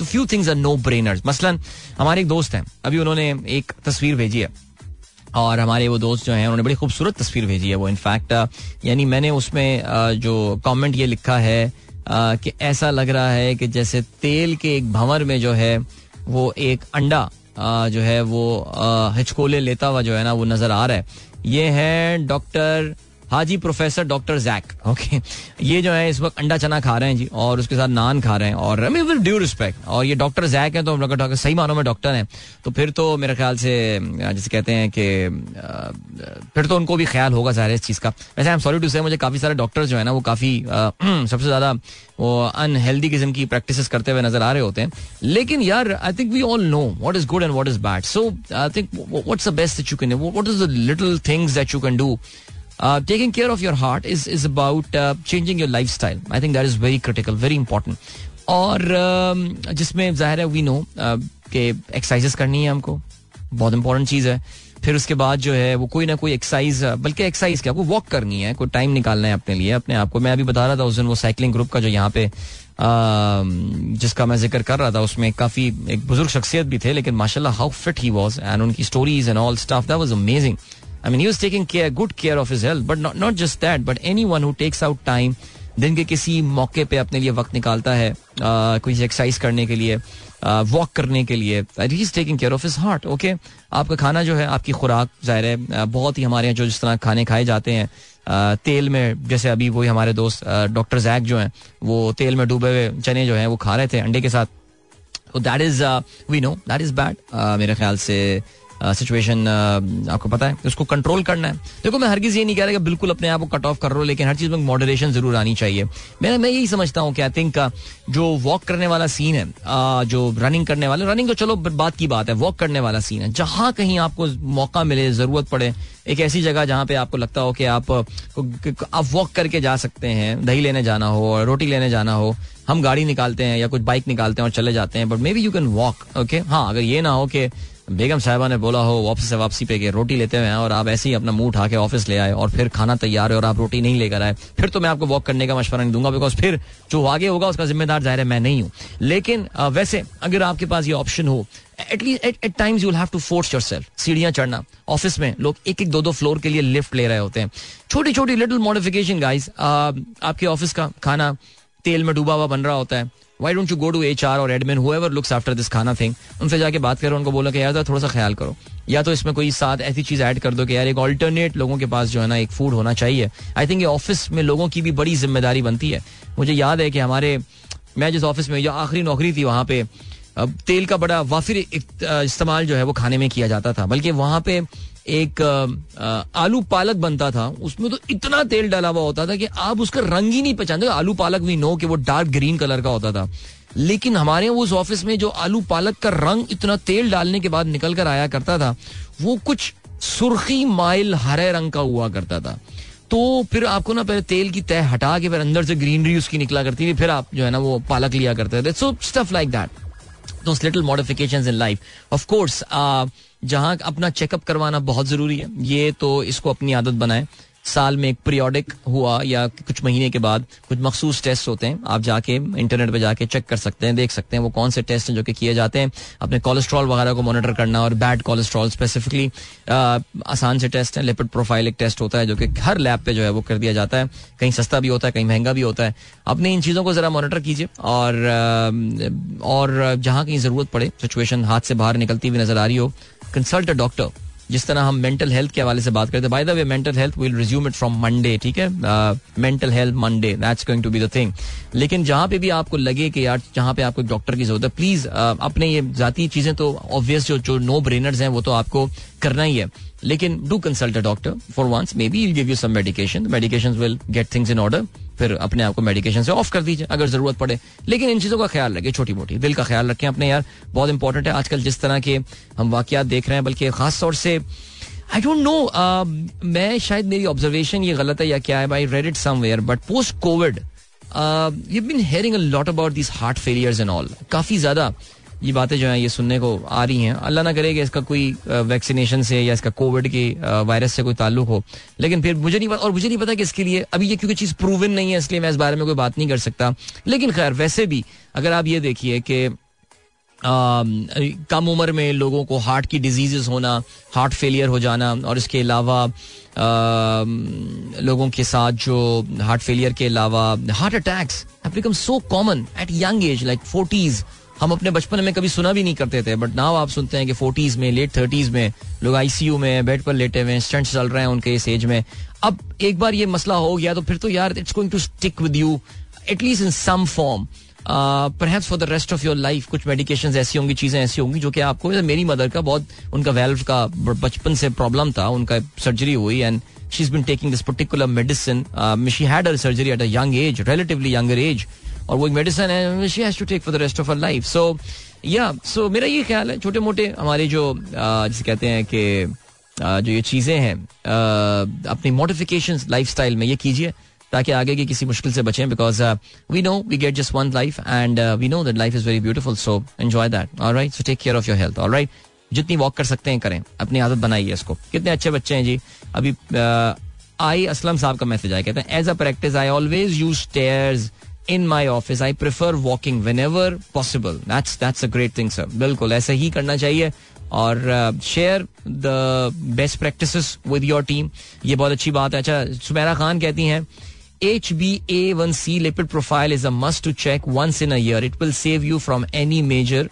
few things are no brainers मसलन, हमारे एक दोस्त हैं। अभी उन्होंने एक तस्वीर भेजी है। और हमारे वो दोस्त जो हैं, उन्होंने बड़ी खूबसूरत तस्वीर भेजी है वो इनफैक्ट यानी मैंने उसमें जो कमेंट ये लिखा है कि ऐसा लग रहा है कि जैसे तेल के एक भंवर में जो है, वो एक अंडा जो है वो हिचकोले लेता हुआ जो है ना, वो नज़र आ रहा है। ये है doctor Haji professor doctor Jack okay ये जो है, इस वक्त अंडा चना खा रहे हैं जी, और उसके साथ नान खा रहे हैं, और विद ड्यू रिस्पेक्ट और ये डॉक्टर जैक है तो हम डॉक्टर सही मानो में डॉक्टर हैं। तो फिर तो मेरे ख्याल से जैसे कहते हैं कि फिर तो उनको भी ख्याल होगा सारे इस चीज़ का। वैसे आई एम सॉरी टू से मुझे काफ़ी सारे डॉक्टर जो है ना, वो काफ़ी (clears throat) सबसे ज़्यादा वो अनहेल्दी किस्म की प्रैक्टिस करते हुए नज़र आ रहे होते हैं। लेकिन यार I think we all know what is good and what is bad so I think what's the best you can what is the little things that you can do Taking care of your heart is is about uh, changing your lifestyle. I think that is very critical, very important. और uh, जिसमें ज़ाहिर है we know uh, कि exercises करनी है हमको। बहुत important चीज़ है। फिर उसके बाद जो है वो कोई ना कोई एक्सरसाइज uh, बल्कि एक्सरसाइज क्या? वॉक करनी है। कोई टाइम निकालना है अपने लिए अपने आप को। मैं अभी बता रहा था उस दिन वो साइकिलिंग ग्रुप का जो यहाँ पे uh, जिसका मैं ज़िक्र कर रहा था उसमें काफ़ी एक बुज़ुर्ग शख्सियत भी थे लेकिन माशाल्लाह how fit he was and उनकी stories and all stuff that was amazing I mean, he was taking care, good care of his health, but not, not just that, but anyone who takes out time दिन के किसी मौके पे अपने लिए वक्त निकालता है कोई एक्सरसाइज करने के लिए वॉक करने के लिए he is taking care of his heart okay आपका खाना जो है आपकी खुराक ज़ाहिर है बहुत ही हमारे यहाँ जो जिस तरह खाने खाए जाते हैं तेल में जैसे अभी वही हमारे दोस्त डॉक्टर जैक जो हैं वो तेल में डूबे हुए चने जो हैं वो खा रहे थे अंडे के साथ। That is we know that is bad मेरे ख्याल से सिचुएशन आपको पता है, उसको कंट्रोल करना है। देखो, मैं हर ये नहीं कह रहा कि बिल्कुल अपने आप को कट ऑफ़ कर रहा हूँ, लेकिन हर चीज़ में मॉडरेशन ज़रूर आनी चाहिए। मैं मैं यही समझता हूँ कि आई थिंक जो वॉक करने वाला सीन है जो रनिंग करने वाले रनिंग तो चलो बात की बात है वॉक करने वाला सीन है। जहाँ कहीं आपको मौका मिले, ज़रूरत पड़े, एक ऐसी जगह जहाँ पे आपको लगता हो कि आप आप वॉक करके जा सकते हैं, दही लेने जाना हो और रोटी लेने जाना हो, हम गाड़ी निकालते हैं या कुछ बाइक निकालते हैं और चले जाते हैं but maybe you can walk okay हाँ अगर ये ना हो कि बेगम साहबा ने बोला, हो, वापस से वापसी पे के रोटी लेते हुए और आप ऐसे ही अपना मुँह उठा के ऑफ़िस ले आए और फिर खाना तैयार है और आप रोटी नहीं लेकर आए। फिर तो मैं आपको वॉक करने का मशवरा नहीं दूँगा बिकॉज़ फिर जो आगे होगा उसका जिम्मेदार ज़ाहिर है मैं नहीं हूँ। लेकिन वैसे अगर आपके पास ये ऑप्शन हो at least at times you have to force yourself सीढ़ियाँ चढ़ना। ऑफ़िस में लोग एक एक दो दो फ्लोर के लिए लिफ्ट ले रहे होते हैं। छोटी छोटी लिटिल मॉडिफिकेशन गाइज़ आपके ऑफ़िस का खाना तेल में डूबा हुआ बन रहा होता है। Why don't you go to H R और admin whoever looks after this खाना थिंग उनसे जाके बात करो, उनको बोलो कि यार थोड़ा सा ख्याल करो। या तो इसमें कोई साथ ऐसी चीज़ ऐड कर दो कि यार एक ऑल्टरनेट लोगों के पास जो है ना एक फ़ूड होना चाहिए। आई थिंक ये ऑफ़िस में लोगों की भी बड़ी ज़िम्मेदारी बनती है। मुझे याद है कि हमारे, मैं जिस ऑफ़िस में आखिरी नौकरी थी वहाँ पे तेल का बड़ा वाफिर इस्तेमाल जो है वो खाने में किया जाता था। बल्कि वहाँ पे एक आलू पालक बनता था, उसमें तो इतना तेल डाला हुआ होता था कि आप उसका रंग ही नहीं पहचानते। आलू पालक भी नो, कि वो डार्क ग्रीन कलर का होता था। लेकिन हमारे उस ऑफ़िस में जो आलू पालक का रंग इतना तेल डालने के बाद निकल कर आया करता था, वो कुछ सुर्खी माइल हरे रंग का हुआ करता था। तो फिर आपको ना पहले तेल की तय हटा के फिर अंदर से ग्रीनरी उसकी निकला करती थी, फिर आप जो है ना वो पालक लिया करते थे। So stuff like that those little modification in life course, uh, जहाँ अपना चेकअप करवाना बहुत ज़रूरी है ये तो इसको अपनी आदत बनाए। साल में एक पीरियोडिक हुआ या कुछ महीने के बाद कुछ मखसूस टेस्ट होते हैं, आप जाके इंटरनेट पे जाके चेक कर सकते हैं, देख सकते हैं वो कौन से टेस्ट हैं जो कि किए जाते हैं। अपने कोलेस्ट्रॉल वगैरह को मॉनिटर करना और बैड कोलेस्ट्रॉल स्पेसिफिकली आसान से टेस्ट है। लिपिड प्रोफ़ाइल एक टेस्ट होता है जो कि हर लैब पे जो है वो कर दिया जाता है। कहीं सस्ता भी होता है, कहीं महँगा भी होता है। अपने इन चीज़ों को ज़रा मॉनिटर कीजिए और और जहाँ कहीं ज़रूरत पड़े सिचुएशन हाथ से बाहर निकलती हुई नज़र आ रही हो कंसल्ट अ डॉक्टर जिस तरह हम मेंटल हेल्थ के हवाले से बात करते हैं by the way mental health will resume it from Monday ठीक है? Mental health Monday that's going to be the thing लेकिन जहाँ पे भी आपको लगे कि यार जहाँ पे आपको डॉक्टर की ज़रूरत है प्लीज़ uh, अपने ये जाती चीज़ें तो ऑब्वियस जो जो नो ब्रेनर्स हैं वो तो आपको करना ही है। लेकिन do consult a doctor for once maybe give you some medication medication will get things in order फिर अपने आप को मेडिकेशन से ऑफ़ कर दीजिए, अगर ज़रूरत पड़े। लेकिन इन चीज़ों का ख्याल रखें छोटी मोटी दिल का ख्याल रखें अपने यार। बहुत इंपॉर्टेंट है आजकल जिस तरह के हम वाकयात देख रहे हैं, बल्कि खास तौर से आई डोंट नो मैं शायद मेरी ऑब्जर्वेशन ये गलत है या क्या है I read it somewhere but post COVID you been hearing a lot about this heart failures and all काफ़ी ज़्यादा ये बातें जो है, ये सुनने को आ रही हैं। अल्लाह ना करे कि इसका कोई वैक्सीनेशन से या इसका कोविड के वायरस से कोई ताल्लुक हो। लेकिन फिर मुझे नहीं पता और मुझे नहीं पता कि इसके लिए, अभी ये क्योंकि चीज़ प्रूवन नहीं है, इसलिए मैं इस बारे में कोई बात नहीं कर सकता। लेकिन खैर, वैसे भी, अगर आप ये देखिए कि कम उम्र में लोगों को हार्ट की डिजीजेस होना हार्ट फेलियर हो जाना, और इसके अलावा लोगों के साथ जो हार्ट फेलियर के अलावा heart attacks become so common at young age like forties हम अपने बचपन में कभी सुना भी नहीं करते थे बट नाउ आप सुनते हैं कि फोर्टीज में लेट थर्टीज में, लोग आईसीयू में बेड पर लेटे हुए स्टंट चल रहे हैं उनके इस एज में। अब एक बार ये मसला हो गया तो फिर तो यार it's going to stick with you at least in some form perhaps for the rest of your life कुछ मेडिकेशन ऐसी होंगी, चीज़ें ऐसी होंगी जो कि आपको, मेरी मदर का बहुत, उनका वेल्व का बचपन से प्रॉब्लम था, उनका सर्जरी हुई and she is been taking this particular medicine she had a surgery at a age relatively younger age और वो एक मेडिसिन है मेरा ये ख्याल है छोटे मोटे हमारे जो जिसे कहते हैं कि जो ये चीज़ें हैं अपनी मॉडिफिकेशन लाइफ में ये कीजिए, ताकि आगे की किसी मुश्किल से बचें because we know we get just one life and we know that life is very beautiful so enjoy that all right so take care of your health all right जितनी वॉक कर सकते हैं करें, अपनी आदत बनाइए इसको। कितने अच्छे बच्चे हैं जी। अभी आई असलम साहब का मैसेज आया, कहते हैं as a practice I always use stairs in my office I prefer walking whenever possible that's that's a great thing sir बिल्कुल, ऐसा ही करना चाहिए। और share the best practice with your team ये बहुत अच्छी बात है। अच्छा सुमेरा खान कहती हैं H B A one C lipid profile is a must to check once in a year it will save you from any major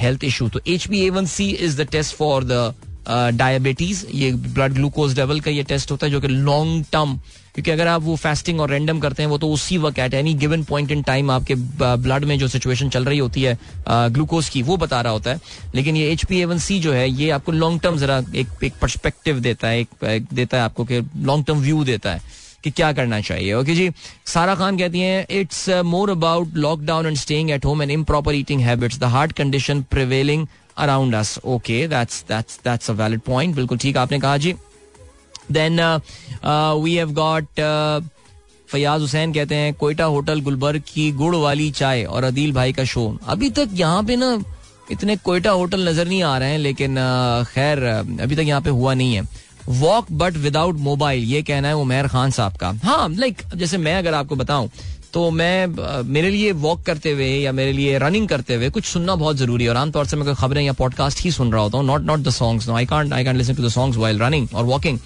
health issue तो H B A one C is the test for the diabetes ये blood glucose level का ये test होता है जो कि long term क्योंकि अगर आप वो फास्टिंग और रेंडम करते हैं, वो तो उसी वक्त at any given point in time आपके ब्लड में जो सिचुएशन चल रही होती है ग्लूकोज की, वो बता रहा होता है। लेकिन ये एच पी एवन सी जो है, ये आपको लॉन्ग टर्म जरा एक एक परस्पेक्टिव देता है, एक देता है आपको कि लॉन्ग टर्म व्यू देता है। कि क्या करना चाहिए। ओके जी? सारा खान कहती हैं it's more about lockdown and staying at home and improper eating habits the heart condition prevailing around us okay that's that's that's a valid point बिल्कुल ठीक आपने कहा जी। Then we have got Fayyaz Hussain कहते हैं Quetta hotel Gulberg की गुड़ वाली चाय और अदील भाई का शो अभी तक यहाँ पे ना इतने कोयटा होटल नज़र नहीं आ रहे हैं लेकिन uh, खैर अभी तक यहाँ पे हुआ नहीं है। वॉक बट विदाउट मोबाइल, ये कहना है उमेर खान साहब का। हाँ लाइक जैसे मैं अगर आपको बताऊँ तो मैं मेरे लिए वॉक करते हुए या मेरे लिए रनिंग करते हुए कुछ सुनना बहुत ज़रूरी है। और आमतौर से मैं कोई खबरें या पॉडकास्ट ही सुन रहा होता हूँ not not the songs no I can't I can't listen to the songs while running और वॉकिंग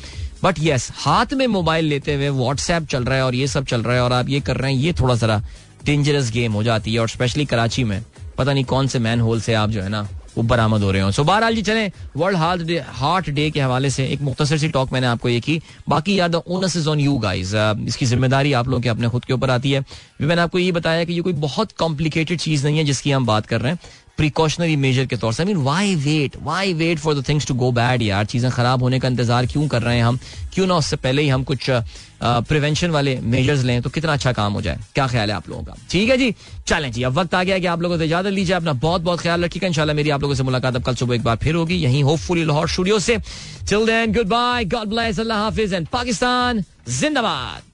बट यस हाथ में मोबाइल लेते हुए व्हाट्सएप चल रहा है और ये सब चल रहा है और आप ये कर रहे हैं, ये थोड़ा सा डेंजरस गेम हो जाती है। और स्पेशली कराची में, पता नहीं कौन से मैन होल से आप जो है ना वो बरामद हो रहे हो। सो बहरहाल जी चले world heart day heart day के हवाले से एक मुख्तर सी टॉक मैंने आपको ये की। बाकी यार the onus is on you guys इसकी ज़िम्मेदारी आप लोगों के अपने खुद के ऊपर आती है। मैंने आपको ये बताया कि ये कोई बहुत कॉम्प्लिकेटेड चीज़ नहीं है जिसकी हम बात कर रहे हैं। प्रिकॉशनरी मेजर के तौर से। I mean why wait why wait for the things to go bad यार, चीज़ें खराब होने का इंतज़ार क्यों कर रहे हैं हम? क्यों ना उससे पहले ही हम कुछ प्रिवेंशन वाले मेजर्स लें तो कितना अच्छा काम हो जाए? क्या ख्याल है आप लोगों का? ठीक है जी? चलें जी, अब वक्त आ गया कि आप लोगों से इजाज़त लीजिए अपना बहुत बहुत ख्याल रखिएगा। इंशाल्लाह मेरी आप लोगों से मुलाकात अब कल सुबह एक बार फिर होगी। यहीं होपफुली लाहौर स्टूडियो से। Till then good bye God bless Allah Hafiz. And Pakistan, जिंदाबाद।